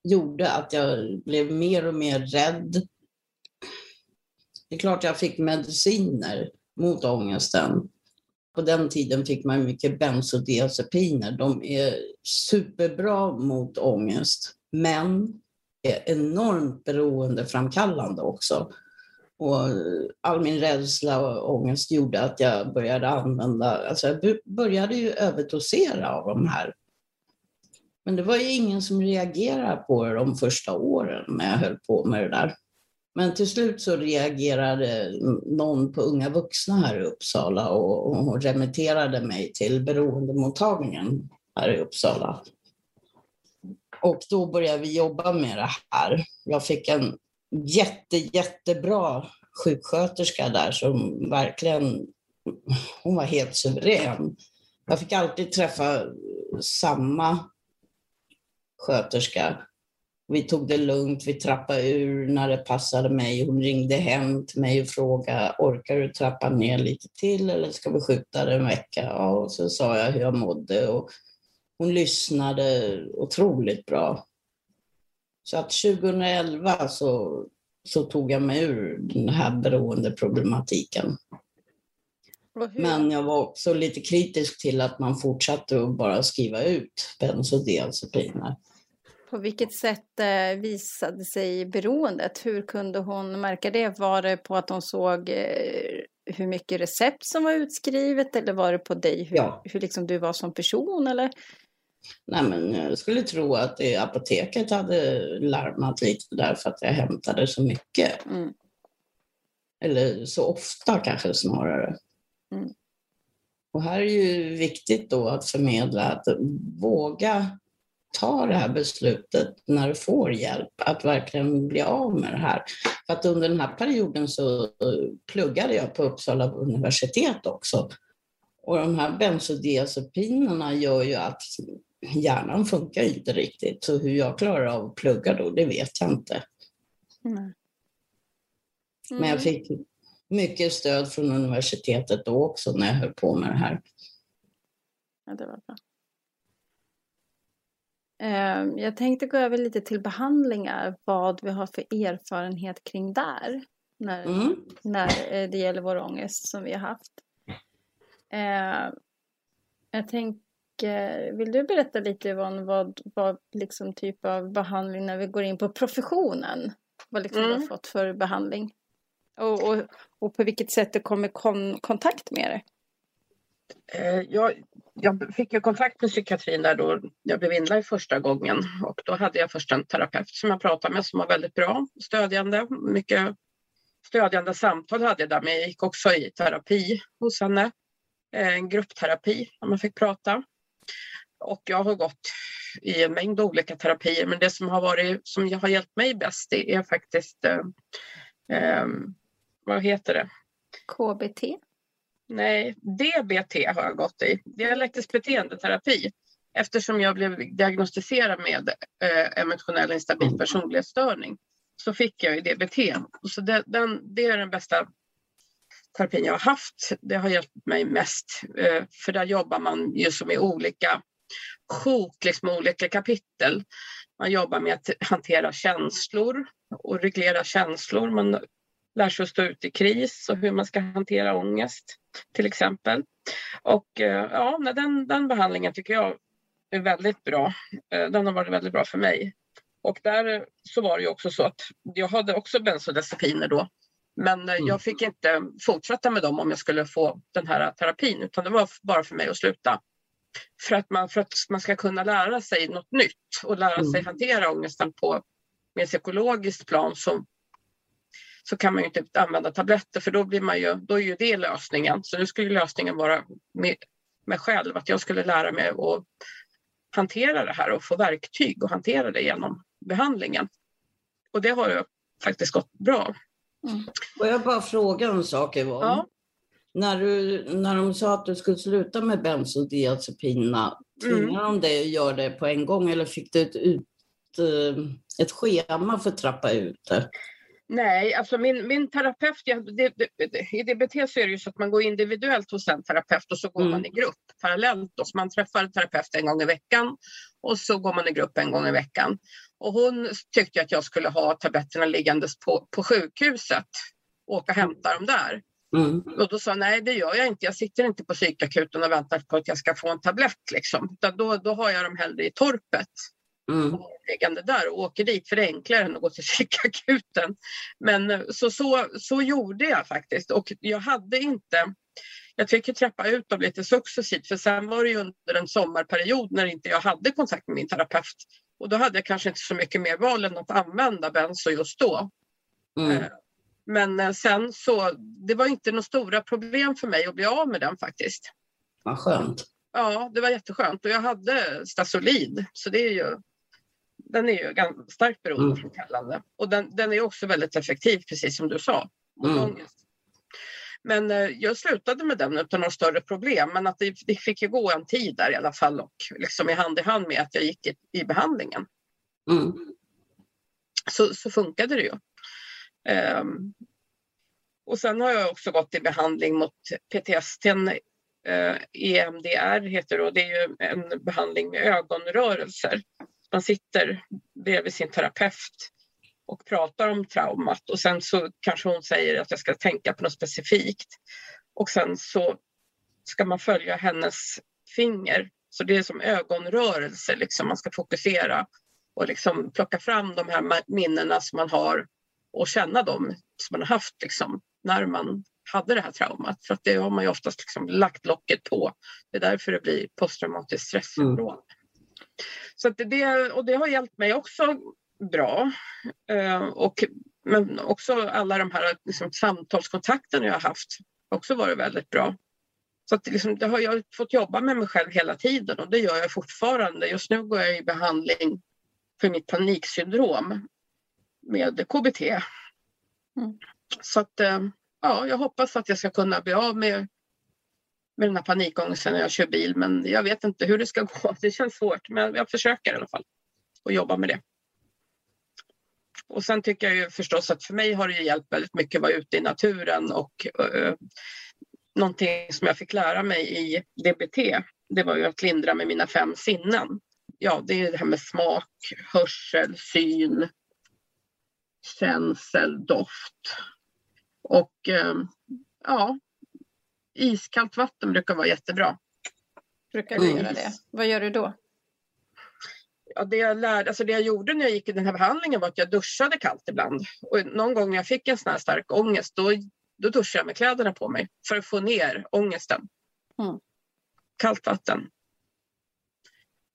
gjorde att jag blev mer och mer rädd. Det är klart jag fick mediciner mot ångesten. På den tiden fick man mycket bensodiazepiner. De är superbra mot ångest, men är enormt beroendeframkallande också. Och all min rädsla och ångest gjorde att jag började använda, alltså jag började ju överdosera av de här. Men det var ju ingen som reagerade på det de första åren när jag höll på med det där. Men till slut så reagerade någon på Unga vuxna här i Uppsala och, och remitterade mig till beroendemottagningen här i Uppsala. Och då började vi jobba med det här. Jag fick en jätte, jättebra sjuksköterska där som verkligen, hon var helt suverän. Jag fick alltid träffa samma sköterska. Vi tog det lugnt, vi trappade ur när det passade mig. Hon ringde hem till mig och frågade, orkar du trappa ner lite till eller ska vi skjuta det en vecka? Ja, och så sa jag hur jag mådde och hon lyssnade otroligt bra. Så att 2011 så, så tog jag mig ur den här beroendeproblematiken. Men jag var också lite kritisk till att man fortsatte att bara skriva ut bensodiazepiner. På vilket sätt eh, visade sig beroendet? Hur kunde hon märka det? Var det på att hon såg eh, hur mycket recept som var utskrivet eller var det på dig, hur, ja. hur liksom du var som person? Eller? Nej, men jag skulle tro att det, apoteket hade larmat lite därför att jag hämtade så mycket. Mm. Eller så ofta kanske snarare. Mm. Och här är ju viktigt då att förmedla att våga ta det här beslutet när du får hjälp, att verkligen bli av med det här. För att under den här perioden så pluggade jag på Uppsala universitet också Och de här bensodiazepinerna gör ju att hjärnan funkar inte riktigt. Så hur jag klarar av att plugga då, det vet jag inte. Mm. Mm. Men jag fick mycket stöd från universitetet då också när jag höll på med det här. Ja, det var bra. Ehm, jag tänkte gå över lite till behandlingar, vad vi har för erfarenhet kring där. När, mm. när eh, det gäller vår ångest som vi har haft. Ehm, jag tänker, vill du berätta lite Yvonne vad, vad liksom typ av behandling när vi går in på professionen? Vad liksom mm. du har fått för behandling? Och, och, och på vilket sätt du kommer kon kontakt med det? Eh, jag, jag fick ju kontakt med psykiatrin där då jag blev inlagd första gången och då hade jag först en terapeut som jag pratade med som var väldigt bra, stödjande. Mycket stödjande samtal hade jag där men jag gick också i terapi hos henne. Eh, en gruppterapi där man fick prata. Och jag har gått i en mängd olika terapier men det som har, varit, som har hjälpt mig bäst det är faktiskt eh, eh, vad heter det? KBT? Nej, DBT har jag gått i, dialektisk beteendeterapi, eftersom jag blev diagnostiserad med eh, emotionell instabil mm. personlighetsstörning så fick jag ju DBT. Så det, den, det är den bästa terapin jag har haft. Det har hjälpt mig mest, eh, för där jobbar man ju som i olika sjok, liksom olika kapitel. Man jobbar med att hantera känslor och reglera känslor. Man lär sig att stå ut i kris och hur man ska hantera ångest till exempel. Och eh, ja, den, den behandlingen tycker jag är väldigt bra. Eh, den har varit väldigt bra för mig. Och där så var det ju också så att jag hade också bensodiazepiner då. Men eh, mm. jag fick inte fortsätta med dem om jag skulle få den här terapin utan det var bara för mig att sluta. För att man, för att man ska kunna lära sig något nytt och lära mm. sig hantera ångesten på mer psykologiskt plan så så kan man ju inte använda tabletter för då, blir man ju, då är ju det lösningen. Så nu skulle lösningen vara med mig själv, att jag skulle lära mig att hantera det här och få verktyg och hantera det genom behandlingen. Och det har ju faktiskt gått bra. Mm. Och jag bara fråga en sak Yvonne. Ja. När, du, när de sa att du skulle sluta med bensodiazepinerna, tvingade mm. de dig att göra det på en gång eller fick du ett, ut, eh, ett schema för att trappa ut det? Nej, alltså min, min terapeut, ja, det, det, i DBT så är det ju så att man går individuellt hos en terapeut och så går mm. man i grupp parallellt. Då. Så man träffar en terapeut en gång i veckan och så går man i grupp en gång i veckan. Och hon tyckte att jag skulle ha tabletterna liggandes på, på sjukhuset och åka och hämta dem där. Mm. Och då sa jag, nej det gör jag inte. Jag sitter inte på psykakuten och väntar på att jag ska få en tablett. Liksom. Då, då har jag dem hellre i torpet mm. Liggande där och åker dit för det är enklare än att gå till psykakuten. Men eh, så, så, så gjorde jag faktiskt och jag hade inte jag fick ju trappa ut dem lite successivt för sen var det ju under en sommarperiod när inte jag hade kontakt med min terapeut och då hade jag kanske inte så mycket mer val än att använda benzo just då. Mm. Eh, men eh, sen så, det var inte några stora problem för mig att bli av med den faktiskt. Vad skönt. Ja, det var jätteskönt och jag hade Stasolid så det är ju den är ju ganska starkt beroendeframkallande. Mm. Och den, den är också väldigt effektiv, precis som du sa. Mm. Men eh, jag slutade med den utan några större problem. Men att det, det, fick ju gå en tid där i alla fall och liksom i hand i hand med att jag gick i, i behandlingen. Mm. Så, så funkade det ju. Um, och sen har jag också gått i behandling mot PTSD. Uh, EMDR heter det och det är ju en behandling med ögonrörelser man sitter bredvid sin terapeut och pratar om traumat och sen så kanske hon säger att jag ska tänka på något specifikt. Och sen så ska man följa hennes finger. Så det är som ögonrörelser, liksom. man ska fokusera och liksom plocka fram de här minnena som man har och känna dem som man har haft liksom, när man hade det här traumat. För att det har man ju oftast liksom lagt locket på. Det är därför det blir posttraumatiskt stressyndrom. Mm. Så det, och det har hjälpt mig också bra. Eh, och, men också alla de här liksom, samtalskontakterna jag har haft också varit väldigt bra. Så att liksom, det har jag fått jobba med mig själv hela tiden och det gör jag fortfarande. Just nu går jag i behandling för mitt paniksyndrom med KBT. Mm. Så att, eh, ja, jag hoppas att jag ska kunna bli av med med den här panikångesten när jag kör bil. Men jag vet inte hur det ska gå. Det känns svårt, men jag försöker i alla fall och jobba med det. Och sen tycker jag ju förstås att för mig har det hjälpt väldigt mycket att vara ute i naturen och uh, någonting som jag fick lära mig i DBT, det var ju att lindra med mina fem sinnen. Ja, det är det här med smak, hörsel, syn, känsel, doft. Och uh, ja, iskallt vatten brukar vara jättebra. Brukar du mm. göra det? Vad gör du då? ja, det, jag lärde, alltså det jag gjorde när jag gick i den här behandlingen var att jag duschade kallt ibland. Och någon gång när jag fick en sån här stark ångest då, då duschade jag med kläderna på mig för att få ner ångesten. Mm. Kallt vatten.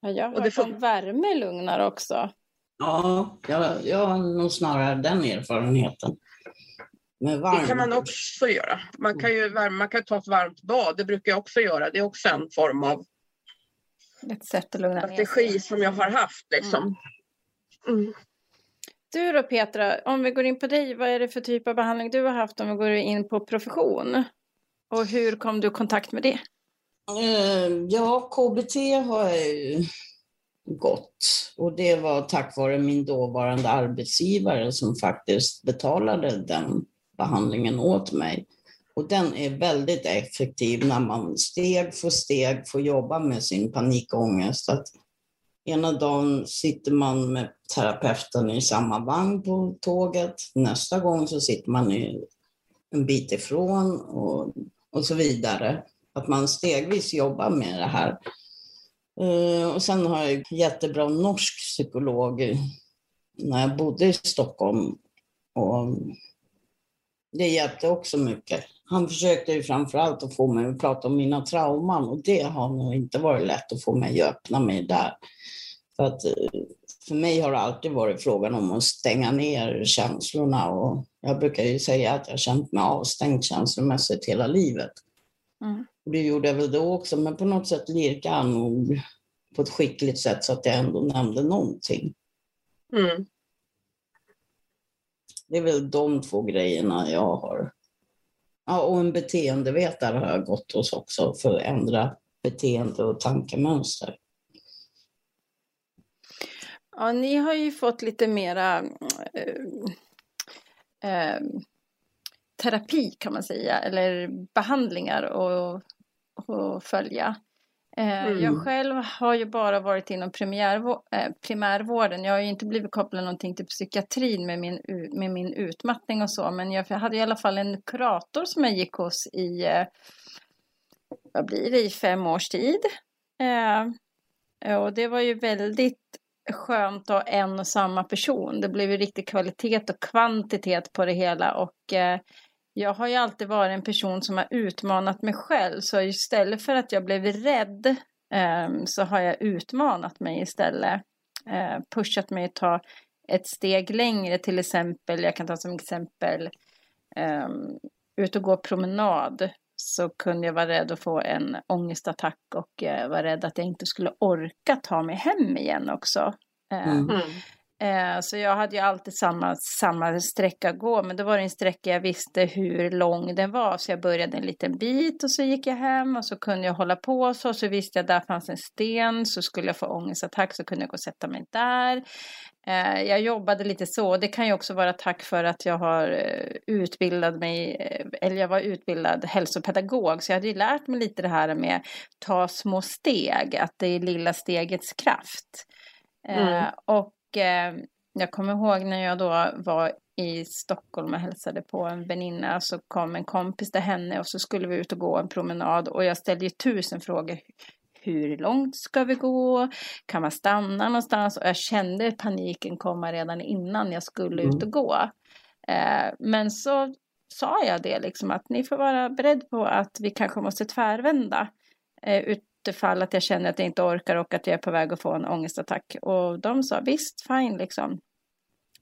Ja, jag har hört att värme lugnar också. Ja, jag, jag har nog snarare den erfarenheten. Det kan man också göra. Man kan ju värma, man kan ta ett varmt bad, det brukar jag också göra. Det är också en form av ett sätt att lugna strategi ner som jag har haft. Liksom. Mm. mm. Du då Petra, om vi går in på dig, vad är det för typ av behandling du har haft om vi går in på profession? Och hur kom du i kontakt med det? Eh, ja, KBT har jag ju gått och det var tack vare min dåvarande arbetsgivare som faktiskt betalade den behandlingen åt mig. Och den är väldigt effektiv när man steg för steg får jobba med sin panikångest. Att ena dagen sitter man med terapeuten i samma vagn på tåget, nästa gång så sitter man en bit ifrån och, och så vidare. Att man stegvis jobbar med det här. Eh, och sen har jag jättebra norsk psykolog när jag bodde i Stockholm. Och det hjälpte också mycket. Han försökte ju framförallt att få mig att prata om mina trauman och det har nog inte varit lätt att få mig att öppna mig där. För, att, eh, för mig har det alltid varit frågan om att stänga ner känslorna och jag brukar ju säga att jag känt mig avstängd känslomässigt hela livet. Mm. Det gjorde jag väl då också, men på något sätt lirkade han nog på ett skickligt sätt så att jag ändå nämnde någonting. Mm. Det är väl de två grejerna jag har Ja, och en beteendevetare har jag gått hos också för att ändra beteende och tankemönster. Ja, ni har ju fått lite mera äh, äh, terapi kan man säga, eller behandlingar att följa. Eh, mm. Jag själv har ju bara varit inom eh, primärvården. Jag har ju inte blivit kopplad någonting till psykiatrin med min, med min utmattning och så. Men jag hade i alla fall en kurator som jag gick hos i, eh, vad blir det, i fem års tid. Och det var ju väldigt skönt att ha en och samma person. Det blev ju riktig kvalitet och kvantitet på det hela. Och jag har ju alltid varit en person som har utmanat mig själv. Så istället för att jag blev rädd eh, så har jag utmanat mig istället. Eh, pushat mig att ta ett steg längre till exempel. Jag kan ta som exempel eh, ut och gå promenad. Så kunde jag vara rädd att få en ångestattack och eh, var rädd att jag inte skulle orka ta mig hem igen också. Mm. Eh, så jag hade ju alltid samma, samma sträcka att gå, men då var det en sträcka jag visste hur lång den var. Så jag började en liten bit och så gick jag hem och så kunde jag hålla på så. Så visste jag där fanns en sten, så skulle jag få ångestattack så kunde jag gå och sätta mig där. Eh, jag jobbade lite så. Det kan ju också vara tack för att jag har eh, utbildat mig, eller jag var utbildad hälsopedagog. Så jag hade ju lärt mig lite det här med ta små steg, att det är lilla stegets kraft. Mm. Och eh, jag kommer ihåg när jag då var i Stockholm och hälsade på en väninna så kom en kompis till henne och så skulle vi ut och gå en promenad och jag ställde ju tusen frågor. Hur långt ska vi gå? Kan man stanna någonstans? Och jag kände paniken komma redan innan jag skulle mm. ut och gå. Eh, men så sa jag det liksom att ni får vara beredd på att vi kanske måste tvärvända. Eh, utifall att jag känner att jag inte orkar och att jag är på väg att få en ångestattack. Och de sa visst, fine liksom.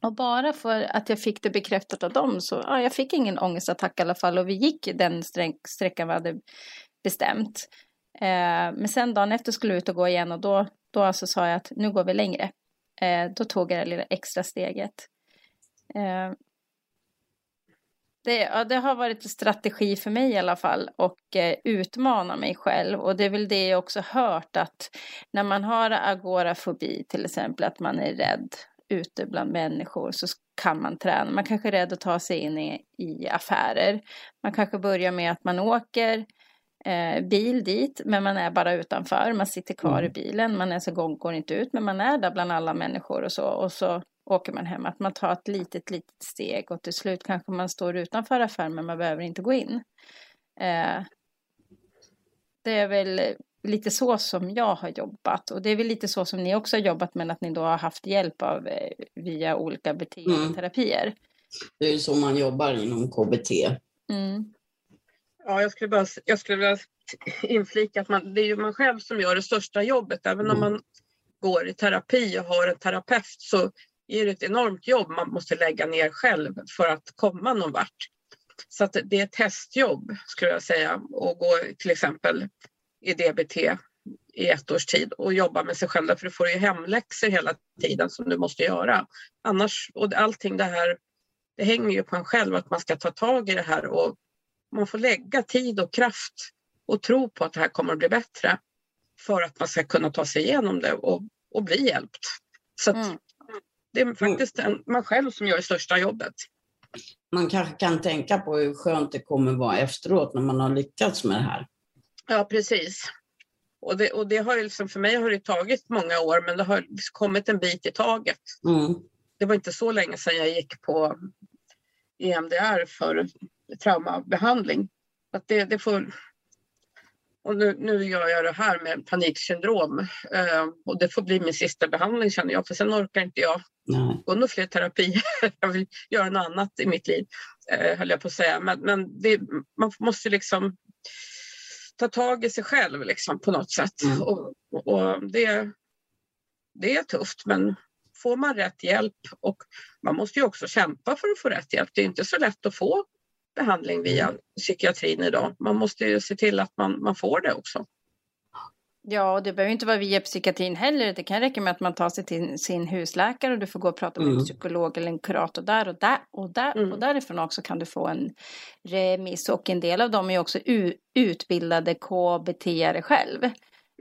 Och bara för att jag fick det bekräftat av dem så, ja, jag fick ingen ångestattack i alla fall och vi gick den sträckan vi hade bestämt. Eh, men sen dagen efter skulle vi ut och gå igen och då, då alltså sa jag att nu går vi längre. Eh, då tog jag det lilla extra steget. Eh, det, ja, det har varit en strategi för mig i alla fall och eh, utmana mig själv. Och det är väl det jag också hört att när man har agorafobi till exempel, att man är rädd ute bland människor så kan man träna. Man kanske är rädd att ta sig in i, i affärer. Man kanske börjar med att man åker eh, bil dit, men man är bara utanför. Man sitter kvar mm. i bilen, man är så gång går inte ut, men man är där bland alla människor och så. Och så åker man hem. Att man tar ett litet, litet steg och till slut kanske man står utanför affären, men man behöver inte gå in. Eh, det är väl lite så som jag har jobbat och det är väl lite så som ni också har jobbat men att ni då har haft hjälp av eh, via olika beteendeterapier. Mm. Det är ju så man jobbar inom KBT. Mm. Ja, jag skulle, bara, jag skulle vilja inflika att man, det är ju man själv som gör det största jobbet. Även mm. om man går i terapi och har en terapeut så är det ett enormt jobb man måste lägga ner själv för att komma någon vart. Så att det är ett testjobb skulle jag säga att gå till exempel i DBT i ett års tid och jobba med sig själv för du får ju hemläxor hela tiden som du måste göra. Annars, och allting det här, det hänger ju på en själv att man ska ta tag i det här och man får lägga tid och kraft och tro på att det här kommer att bli bättre för att man ska kunna ta sig igenom det och, och bli hjälpt. Så mm det är faktiskt en, man själv som gör det största jobbet. Man kanske kan tänka på hur skönt det kommer vara efteråt när man har lyckats med det här. Ja, precis. Och det, och det har ju liksom, för mig har det tagit många år men det har kommit en bit i taget. Mm. Det var inte så länge sedan jag gick på EMDR för traumabehandling. Att det, det får, och nu, nu gör jag det här med paniksyndrom eh, och det får bli min sista behandling känner jag för sen orkar inte jag Nej. gå några fler terapier. jag vill göra något annat i mitt liv eh, höll jag på att säga. Men, men det, man måste liksom ta tag i sig själv liksom, på något sätt. Mm. Och, och det, det är tufft men får man rätt hjälp och man måste ju också kämpa för att få rätt hjälp. Det är inte så lätt att få behandling via psykiatrin idag. Man måste ju se till att man, man får det också. Ja, och det behöver inte vara via psykiatrin heller. Det kan räcka med att man tar sig till sin husläkare och du får gå och prata med mm. en psykolog eller en kurator där och där och där mm. och därifrån också kan du få en remiss och en del av dem är också utbildade KBT själv.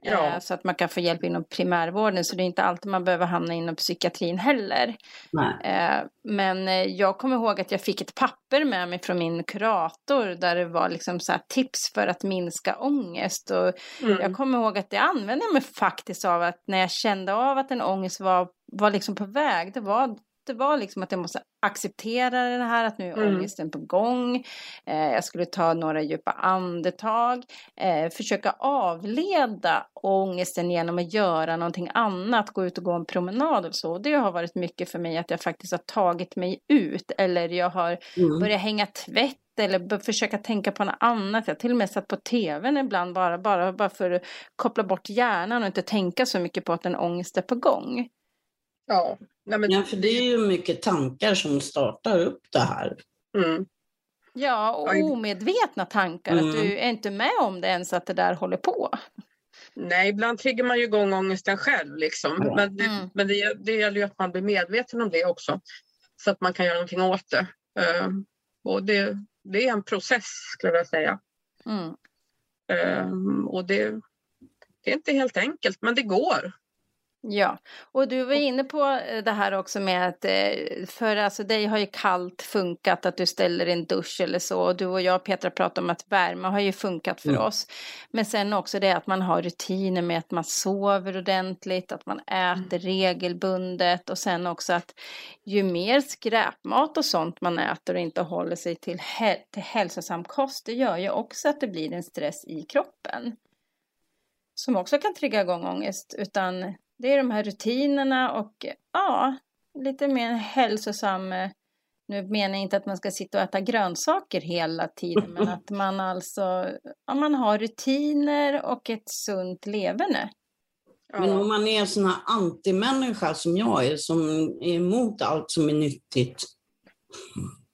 Ja. Eh, så att man kan få hjälp inom primärvården så det är inte alltid man behöver hamna inom psykiatrin heller. Nej. Eh, men eh, jag kommer ihåg att jag fick ett papper med mig från min kurator där det var liksom så tips för att minska ångest. Och mm. Jag kommer ihåg att det använde jag mig faktiskt av att när jag kände av att en ångest var, var liksom på väg, det var det var liksom att jag måste acceptera det här att nu är mm. ångesten på gång. Eh, jag skulle ta några djupa andetag. Eh, försöka avleda ångesten genom att göra någonting annat. Gå ut och gå en promenad och så. Det har varit mycket för mig att jag faktiskt har tagit mig ut. Eller jag har mm. börjat hänga tvätt eller försöka tänka på något annat. Jag har till och med satt på tvn ibland bara, bara, bara för att koppla bort hjärnan och inte tänka så mycket på att en ångest är på gång. Ja, Nej, men... ja, för det är ju mycket tankar som startar upp det här. Mm. Ja, och omedvetna tankar. Mm. Att du är inte med om det ens att det där håller på. Nej, ibland triggar man ju igång ångesten själv. Liksom. Ja. Men, det, mm. men det, det gäller ju att man blir medveten om det också. Så att man kan göra någonting åt det. Uh, och det, det är en process skulle jag säga. Mm. Uh, och det, det är inte helt enkelt, men det går. Ja, och du var inne på eh, det här också med att eh, för alltså dig har ju kallt funkat att du ställer en dusch eller så och du och jag Petra pratade om att värme har ju funkat för mm. oss. Men sen också det att man har rutiner med att man sover ordentligt, att man äter mm. regelbundet och sen också att ju mer skräpmat och sånt man äter och inte håller sig till, till hälsosam kost det gör ju också att det blir en stress i kroppen. Som också kan trigga igång ångest utan det är de här rutinerna och ja, lite mer hälsosam nu menar jag inte att man ska sitta och äta grönsaker hela tiden, men att man alltså ja, man har rutiner och ett sunt leverne. Ja. Men om man är en sån här antimänniska som jag är, som är emot allt som är nyttigt,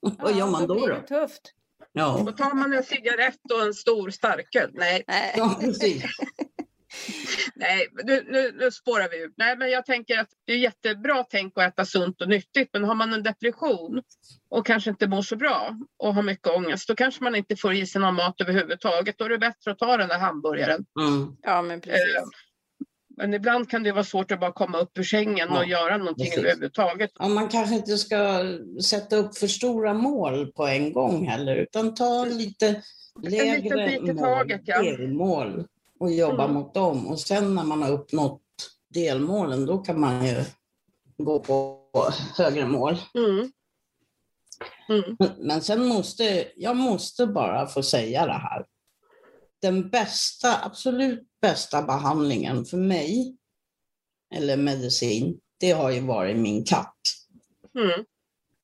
vad ja, gör man då? Då blir det tufft. Ja. Då tar man en cigarett och en stor starköl. Nej. Nej. Ja, precis. Nej, nu, nu, nu spårar vi ut. Nej, men jag tänker att det är jättebra tänk att äta sunt och nyttigt, men har man en depression och kanske inte mår så bra och har mycket ångest, då kanske man inte får i sig någon mat överhuvudtaget. Då är det bättre att ta den där hamburgaren. Mm. Ja, men precis. Eh, Men ibland kan det vara svårt att bara komma upp ur sängen Ja, och göra någonting precis. överhuvudtaget. Ja, man kanske inte ska sätta upp för stora mål på en gång heller, utan ta lite lägre liten bit i mål, taget, ja. delmål och jobba Mm. mot dem. Och sen när man har uppnått delmålen, då kan man ju gå på högre mål. Mm. Mm. Men, men sen måste, jag måste bara få säga det här. Den bästa, absolut bästa behandlingen för mig, eller medicin, det har ju varit min katt. Mm.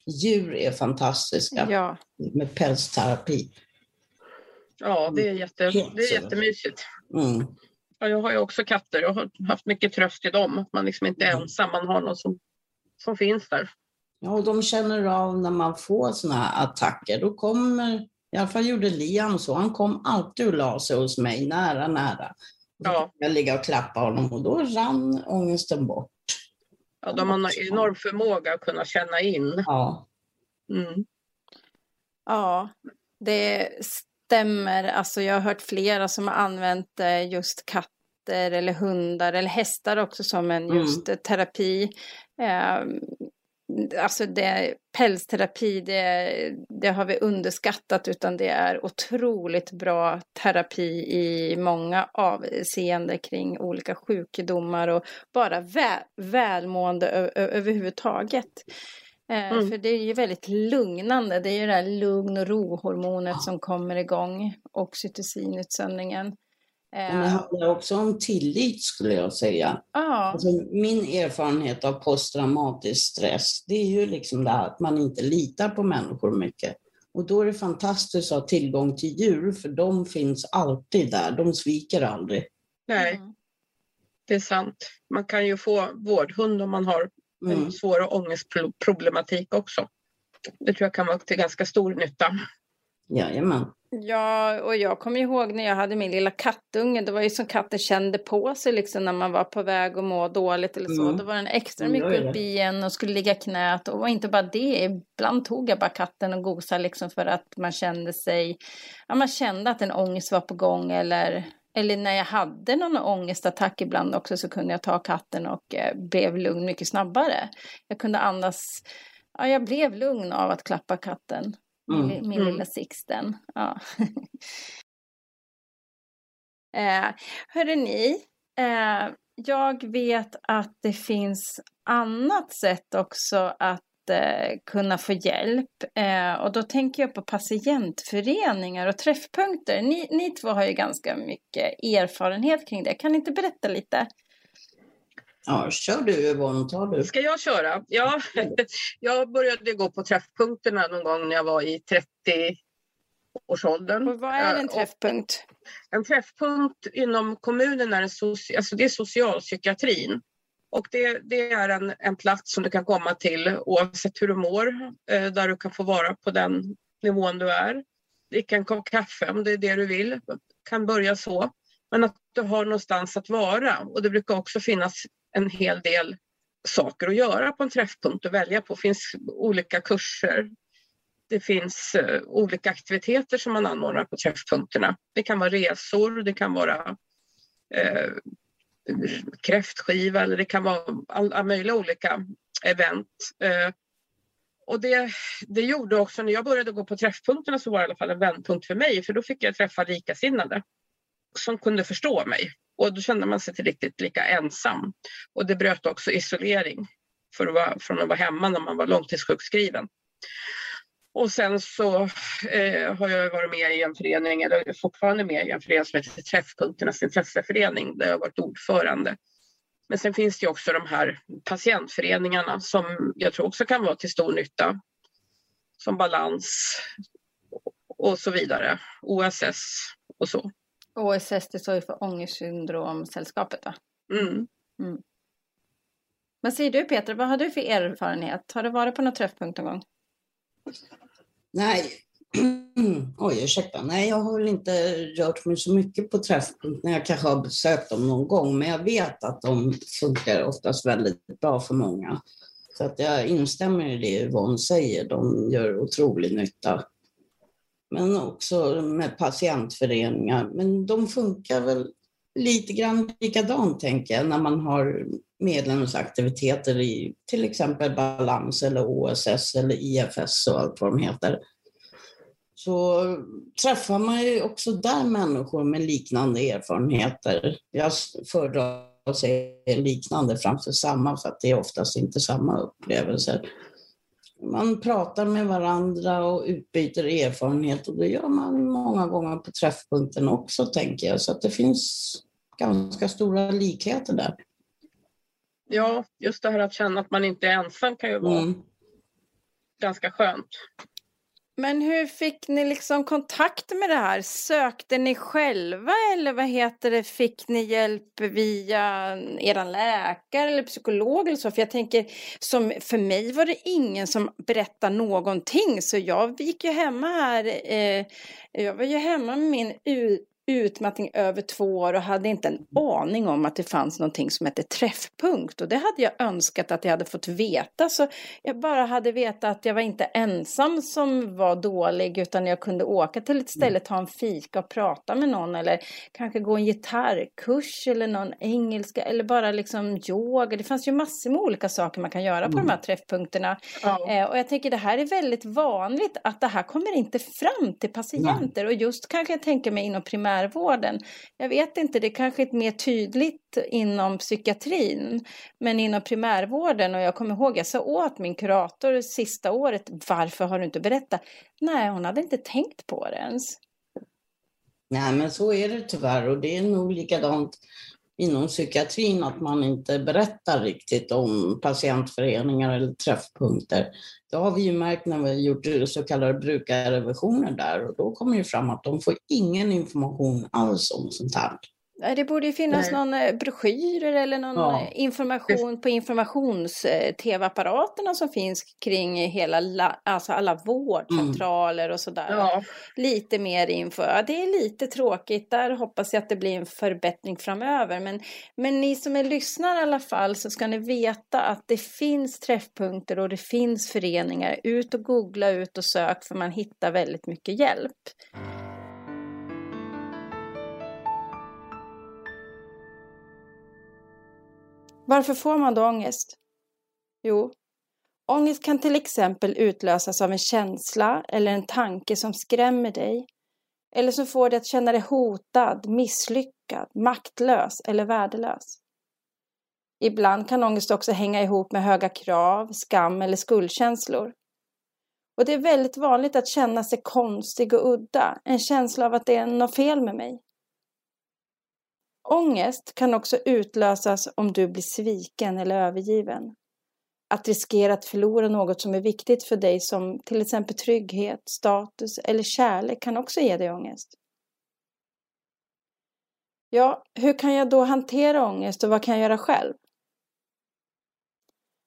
Djur är fantastiska Ja, med pälsterapi. Ja, det är, jätte, det är jättemysigt. Mm. Ja, jag har ju också katter. Jag har haft mycket tröst i dem. Att man liksom inte är Mm. ensam. Man har någon som, som finns där. Ja, och de känner av när man får såna här attacker. Då kommer, i alla fall gjorde Liam så, han kom alltid och la sig hos mig nära, nära. Ja. Jag ligga och klappa honom och då rann ångesten bort. Ja, de har en enorm förmåga att kunna känna in. Ja. Mm. ja, det stämmer. Alltså jag har hört flera som har använt eh, just katter eller hundar eller hästar också som en Mm. just eh, terapi. Eh, Alltså det, pälsterapi, det, det har vi underskattat utan det är otroligt bra terapi i många avseenden kring olika sjukdomar och bara vä, välmående överhuvudtaget. Eh, Mm. För det är ju väldigt lugnande, det är ju det här lugn och ro-hormonet som kommer igång, oxytocinutsöndringen. Men det Eh, handlar också om tillit skulle jag säga. Ja, Alltså, min erfarenhet av posttraumatisk stress, det är ju liksom det här att man inte litar på människor mycket. Och då är det fantastiskt att ha tillgång till djur, för de finns alltid där. De sviker aldrig. Nej, Mm. det är sant. Man kan ju få vårdhund om man har Mm. en svår ångestproblematik också. Det tror jag kan vara till ganska stor nytta. Jajamän. Ja, och jag kommer ihåg när jag hade min lilla kattunge. Det var ju som katten kände på sig liksom när man var på väg att må dåligt eller så. Mm. Då var den extra Mm, mycket gör det. upp i en och skulle ligga knät. Och inte bara det, ibland tog jag bara katten och gosade liksom för att man kände sig, ja man kände att en ångest var på gång eller eller när jag hade någon ångestattack ibland också så kunde jag ta katten och eh, blev lugn mycket snabbare. Jag kunde andas, ja jag blev lugn av att klappa katten. Min, Mm. li- min Mm. lilla Sixten. Ja. eh, hörde ni, eh, jag vet att det finns annat sätt också att eh, kunna få hjälp. Eh, och då tänker jag på patientföreningar och träffpunkter. Ni, ni två har ju ganska mycket erfarenhet kring det. Kan ni inte berätta lite? Ja, kör du Yvonne, tar du. Ska jag köra? Ja, jag började gå på träffpunkterna någon gång när jag var i 30-årsåldern. Och vad är en Eh, och träffpunkt? En träffpunkt inom kommunen är, en soci- alltså det är socialpsykiatrin. Och det, det är en, en plats som du kan komma till oavsett hur du mår, eh, där du kan få vara på den nivån du är. Dricka en kopp kaffe om det är det du vill, kan börja så. Men att du har någonstans att vara. Och det brukar också finnas en hel del saker att göra på en träffpunkt att välja på. Det finns olika kurser. Det finns eh, olika aktiviteter som man anordnar på träffpunkterna. Det kan vara resor, det kan vara eh, kräftskiva eller det kan vara alla möjliga olika event. Eh, och det, det gjorde också, när jag började gå på träffpunkterna så var det i alla fall en vändpunkt för mig för då fick jag träffa likasinnade som kunde förstå mig. Och då kände man sig inte riktigt lika ensam. Och det bröt också isolering för att vara, från att vara hemma när man var långtidssjukskriven. Och sen så eh, har jag varit med i en förening, eller fortfarande med i en förening som heter Träffpunkternas intresseförening där jag har varit ordförande. Men sen finns det också de här patientföreningarna som jag tror också kan vara till stor nytta. Som Balans och så vidare. OSS och så. OSS, det står ju för Ångestsyndromsällskapet va? Mm. Vad säger du Peter, vad har du för erfarenhet? Har du varit på någon träffpunkt någon gång? Nej, oj ursäkta. Nej, jag har väl inte rört mig så mycket på träffpunkter. Jag kanske har besökt dem någon gång, men jag vet att de funkar oftast väldigt bra för många. Så att jag instämmer i det Yvonne säger, de gör otrolig nytta. Men också med patientföreningar, men de funkar väl lite grann likadant tänker jag när man har medlemsaktiviteter i till exempel Balans eller OSS eller IFS och allt vad de heter. Så träffar man ju också där människor med liknande erfarenheter. Jag föredrar att säga liknande framför samma för att det är oftast inte samma upplevelser. Man pratar med varandra och utbyter erfarenhet och det gör man många gånger på träffpunkten också tänker jag. Så att det finns ganska stora likheter där. Ja, just det här att känna att man inte är ensam kan ju vara mm. ganska skönt. Men hur fick ni liksom kontakt med det här? Sökte ni själva eller vad heter det, fick ni hjälp via er läkare eller psykolog eller så? För jag tänker, som, för mig var det ingen som berättade någonting så jag gick ju hemma här, eh, jag var ju hemma med min utmattning över två år och hade inte en aning om att det fanns någonting som hette träffpunkt. Och det hade jag önskat att jag hade fått veta. Så jag bara hade vetat att jag var inte ensam som var dålig utan jag kunde åka till ett ställe, ta en fika och prata med någon eller kanske gå en gitarrkurs eller någon engelska eller bara liksom yoga. Det fanns ju massor med olika saker man kan göra på mm. de här träffpunkterna. Ja. Eh, och jag tänker det här är väldigt vanligt att det här kommer inte fram till patienter Nej. och just kanske jag tänker mig inom primär primärvården. Jag vet inte, det är kanske är mer tydligt inom psykiatrin, men inom primärvården och jag kommer ihåg, jag sa åt min kurator sista året, varför har du inte berättat? Nej, hon hade inte tänkt på det ens. Nej, men så är det tyvärr och det är nog likadant inom psykiatrin att man inte berättar riktigt om patientföreningar eller träffpunkter. Det har vi ju märkt när vi har gjort så kallade brukarrevisioner där och då kommer det fram att de får ingen information alls om sånt här. Det borde ju finnas Nej. någon eh, broschyrer eller någon ja. Eh, information på informations-tv-apparaterna som finns kring hela, alltså alla vårdcentraler mm. och sådär. Ja. Lite mer info. Ja, det är lite tråkigt. Där hoppas jag att det blir en förbättring framöver. Men, men ni som är lyssnare i alla fall så ska ni veta att det finns träffpunkter och det finns föreningar. Ut och googla, ut och sök för man hittar väldigt mycket hjälp. Varför får man då ångest? Jo, ångest kan till exempel utlösas av en känsla eller en tanke som skrämmer dig eller som får dig att känna dig hotad, misslyckad, maktlös eller värdelös. Ibland kan ångest också hänga ihop med höga krav, skam eller skuldkänslor. Och det är väldigt vanligt att känna sig konstig och udda, en känsla av att det är något fel med mig. Ångest kan också utlösas om du blir sviken eller övergiven. Att riskera att förlora något som är viktigt för dig som till exempel trygghet, status eller kärlek kan också ge dig ångest. Ja, hur kan jag då hantera ångest och vad kan jag göra själv?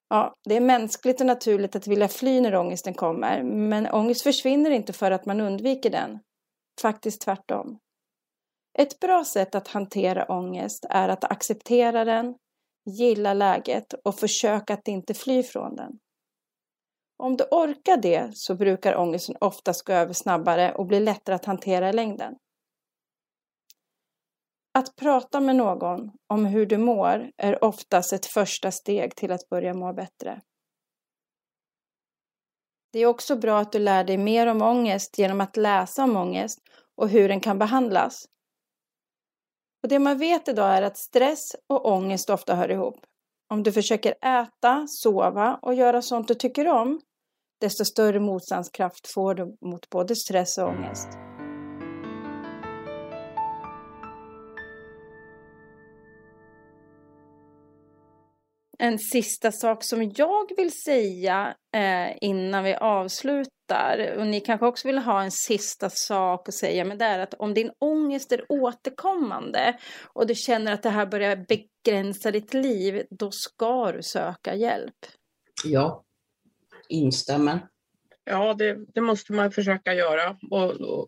Ja, det är mänskligt och naturligt att vilja fly när ångesten kommer, men ångest försvinner inte för att man undviker den. Faktiskt tvärtom. Ett bra sätt att hantera ångest är att acceptera den, gilla läget och försöka att inte fly från den. Om du orkar det så brukar ångesten oftast gå över snabbare och bli lättare att hantera i längden. Att prata med någon om hur du mår är oftast ett första steg till att börja må bättre. Det är också bra att du lär dig mer om ångest genom att läsa om ångest och hur den kan behandlas. Och det man vet idag är att stress och ångest ofta hör ihop. Om du försöker äta, sova och göra sånt du tycker om, desto större motståndskraft får du mot både stress och ångest. En sista sak som jag vill säga eh, innan vi avslutar, och ni kanske också vill ha en sista sak att säga, men det är att om din ångest är återkommande och du känner att det här börjar begränsa ditt liv, då ska du söka hjälp. Ja, instämmer. Ja, det, det måste man försöka göra. Och, och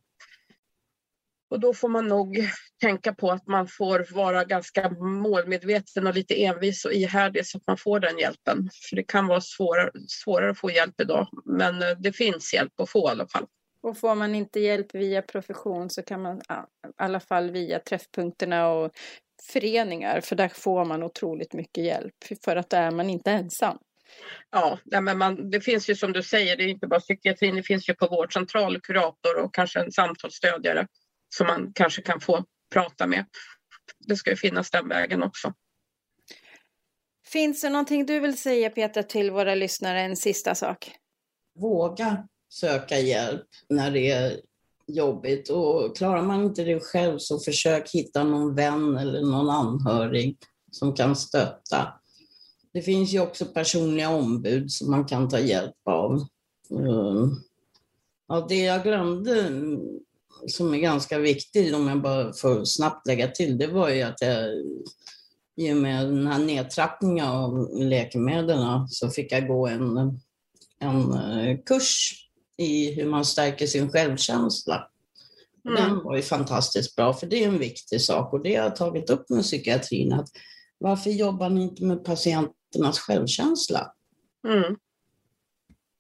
Och då får man nog tänka på att man får vara ganska målmedveten och lite envis och ihärdig så att man får den hjälpen. För det kan vara svårare, svårare att få hjälp idag, men eh, det finns hjälp att få i alla fall. Och får man inte hjälp via profession så kan man i alla fall via träffpunkterna och föreningar, för där får man otroligt mycket hjälp, för att där är man inte ensam. Ja, men man, det finns ju som du säger, det är inte bara psykiatrin, det finns ju på vårdcentral, kurator och kanske en samtalsstödjare som man kanske kan få prata med. Det ska ju finnas den vägen också. Finns det någonting du vill säga Petra till våra lyssnare, en sista sak? Våga söka hjälp när det är jobbigt och klarar man inte det själv så försök hitta någon vän eller någon anhörig som kan stötta. Det finns ju också personliga ombud som man kan ta hjälp av. Mm. Ja, det jag glömde som är ganska viktigt, om jag bara får snabbt lägga till, det var ju att jag i och med den här nedtrappningen av läkemedlen så fick jag gå en, en eh, kurs i hur man stärker sin självkänsla. Mm. Den var ju fantastiskt bra, för det är en viktig sak och det har jag tagit upp med psykiatrin. Att varför jobbar ni inte med patienternas självkänsla? Mm.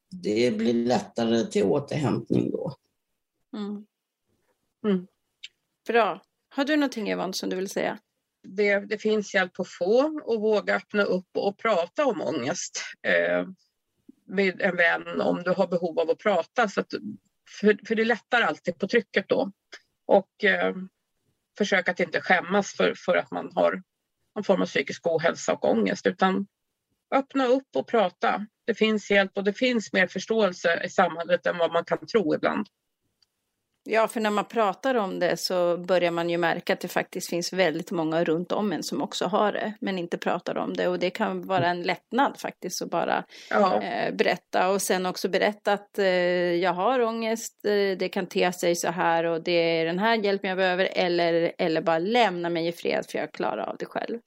Det blir lättare till återhämtning då. Mm. Mm. Bra. Har du någonting Yvonne som du vill säga? Det, det, finns hjälp att få och våga öppna upp och prata om ångest eh, med en vän om du har behov av att prata. Så att, för, för det lättar alltid på trycket då. Och eh, försök att inte skämmas för, för att man har någon form av psykisk ohälsa och ångest utan öppna upp och prata. Det finns hjälp och det finns mer förståelse i samhället än vad man kan tro ibland. Ja, för när man pratar om det så börjar man ju märka att det faktiskt finns väldigt många runt om en som också har det, men inte pratar om det. Och det kan vara en lättnad faktiskt att bara ja. eh, berätta. Och sen också berätta att eh, jag har ångest, eh, det kan te sig så här och det är den här hjälpen jag behöver. Eller, eller bara lämna mig i fred för jag klarar av det själv.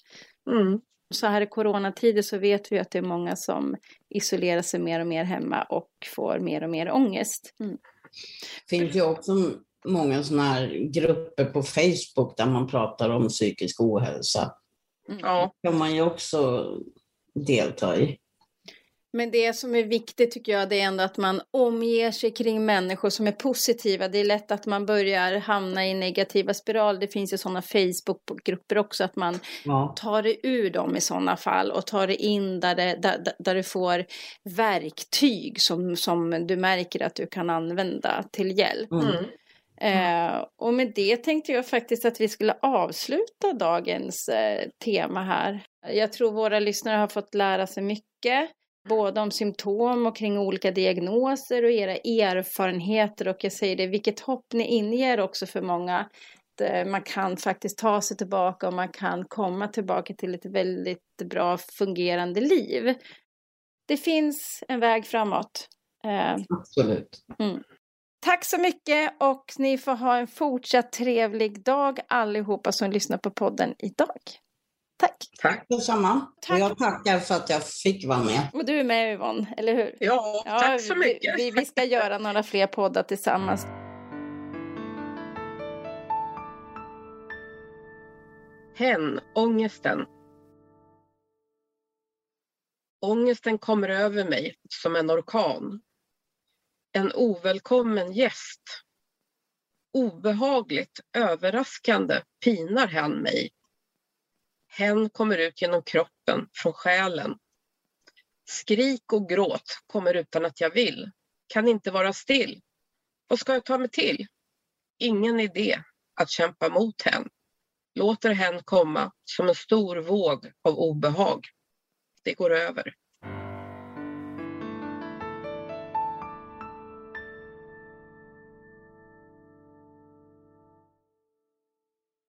Mm. Så här i coronatider så vet vi att det är många som isolerar sig mer och mer hemma och får mer och mer ångest. Mm. Det finns ju också många sådana här grupper på Facebook där man pratar om psykisk ohälsa. Mm. Ja. Det kan man ju också delta i. Men det som är viktigt tycker jag det är ändå att man omger sig kring människor som är positiva. Det är lätt att man börjar hamna i negativa spiral. Det finns ju sådana Facebookgrupper också att man ja. tar det ur dem i sådana fall och tar det in där, det, där, där du får verktyg som, som du märker att du kan använda till hjälp. Mm. Mm. Eh, och med det tänkte jag faktiskt att vi skulle avsluta dagens eh, tema här. Jag tror våra lyssnare har fått lära sig mycket både om symptom och kring olika diagnoser och era erfarenheter och jag säger det, vilket hopp ni inger också för många. Eh, man kan faktiskt ta sig tillbaka och man kan komma tillbaka till ett väldigt bra fungerande liv. Det finns en väg framåt. Eh, Absolut. Mm. Tack så mycket och ni får ha en fortsatt trevlig dag allihopa som lyssnar på podden idag. Tack. Tack detsamma. Tack. Och jag tackar för att jag fick vara med. Och du är med Yvonne, eller hur? Ja, ja tack så mycket. Vi, vi ska göra några fler poddar tillsammans. Hen, ångesten. Ångesten kommer över mig som en orkan. En ovälkommen gäst. Obehagligt, överraskande pinar hen mig Hen kommer ut genom kroppen, från själen. Skrik och gråt kommer utan att jag vill. Kan inte vara still. Vad ska jag ta mig till? Ingen idé att kämpa mot hen. Låter hen komma som en stor våg av obehag. Det går över.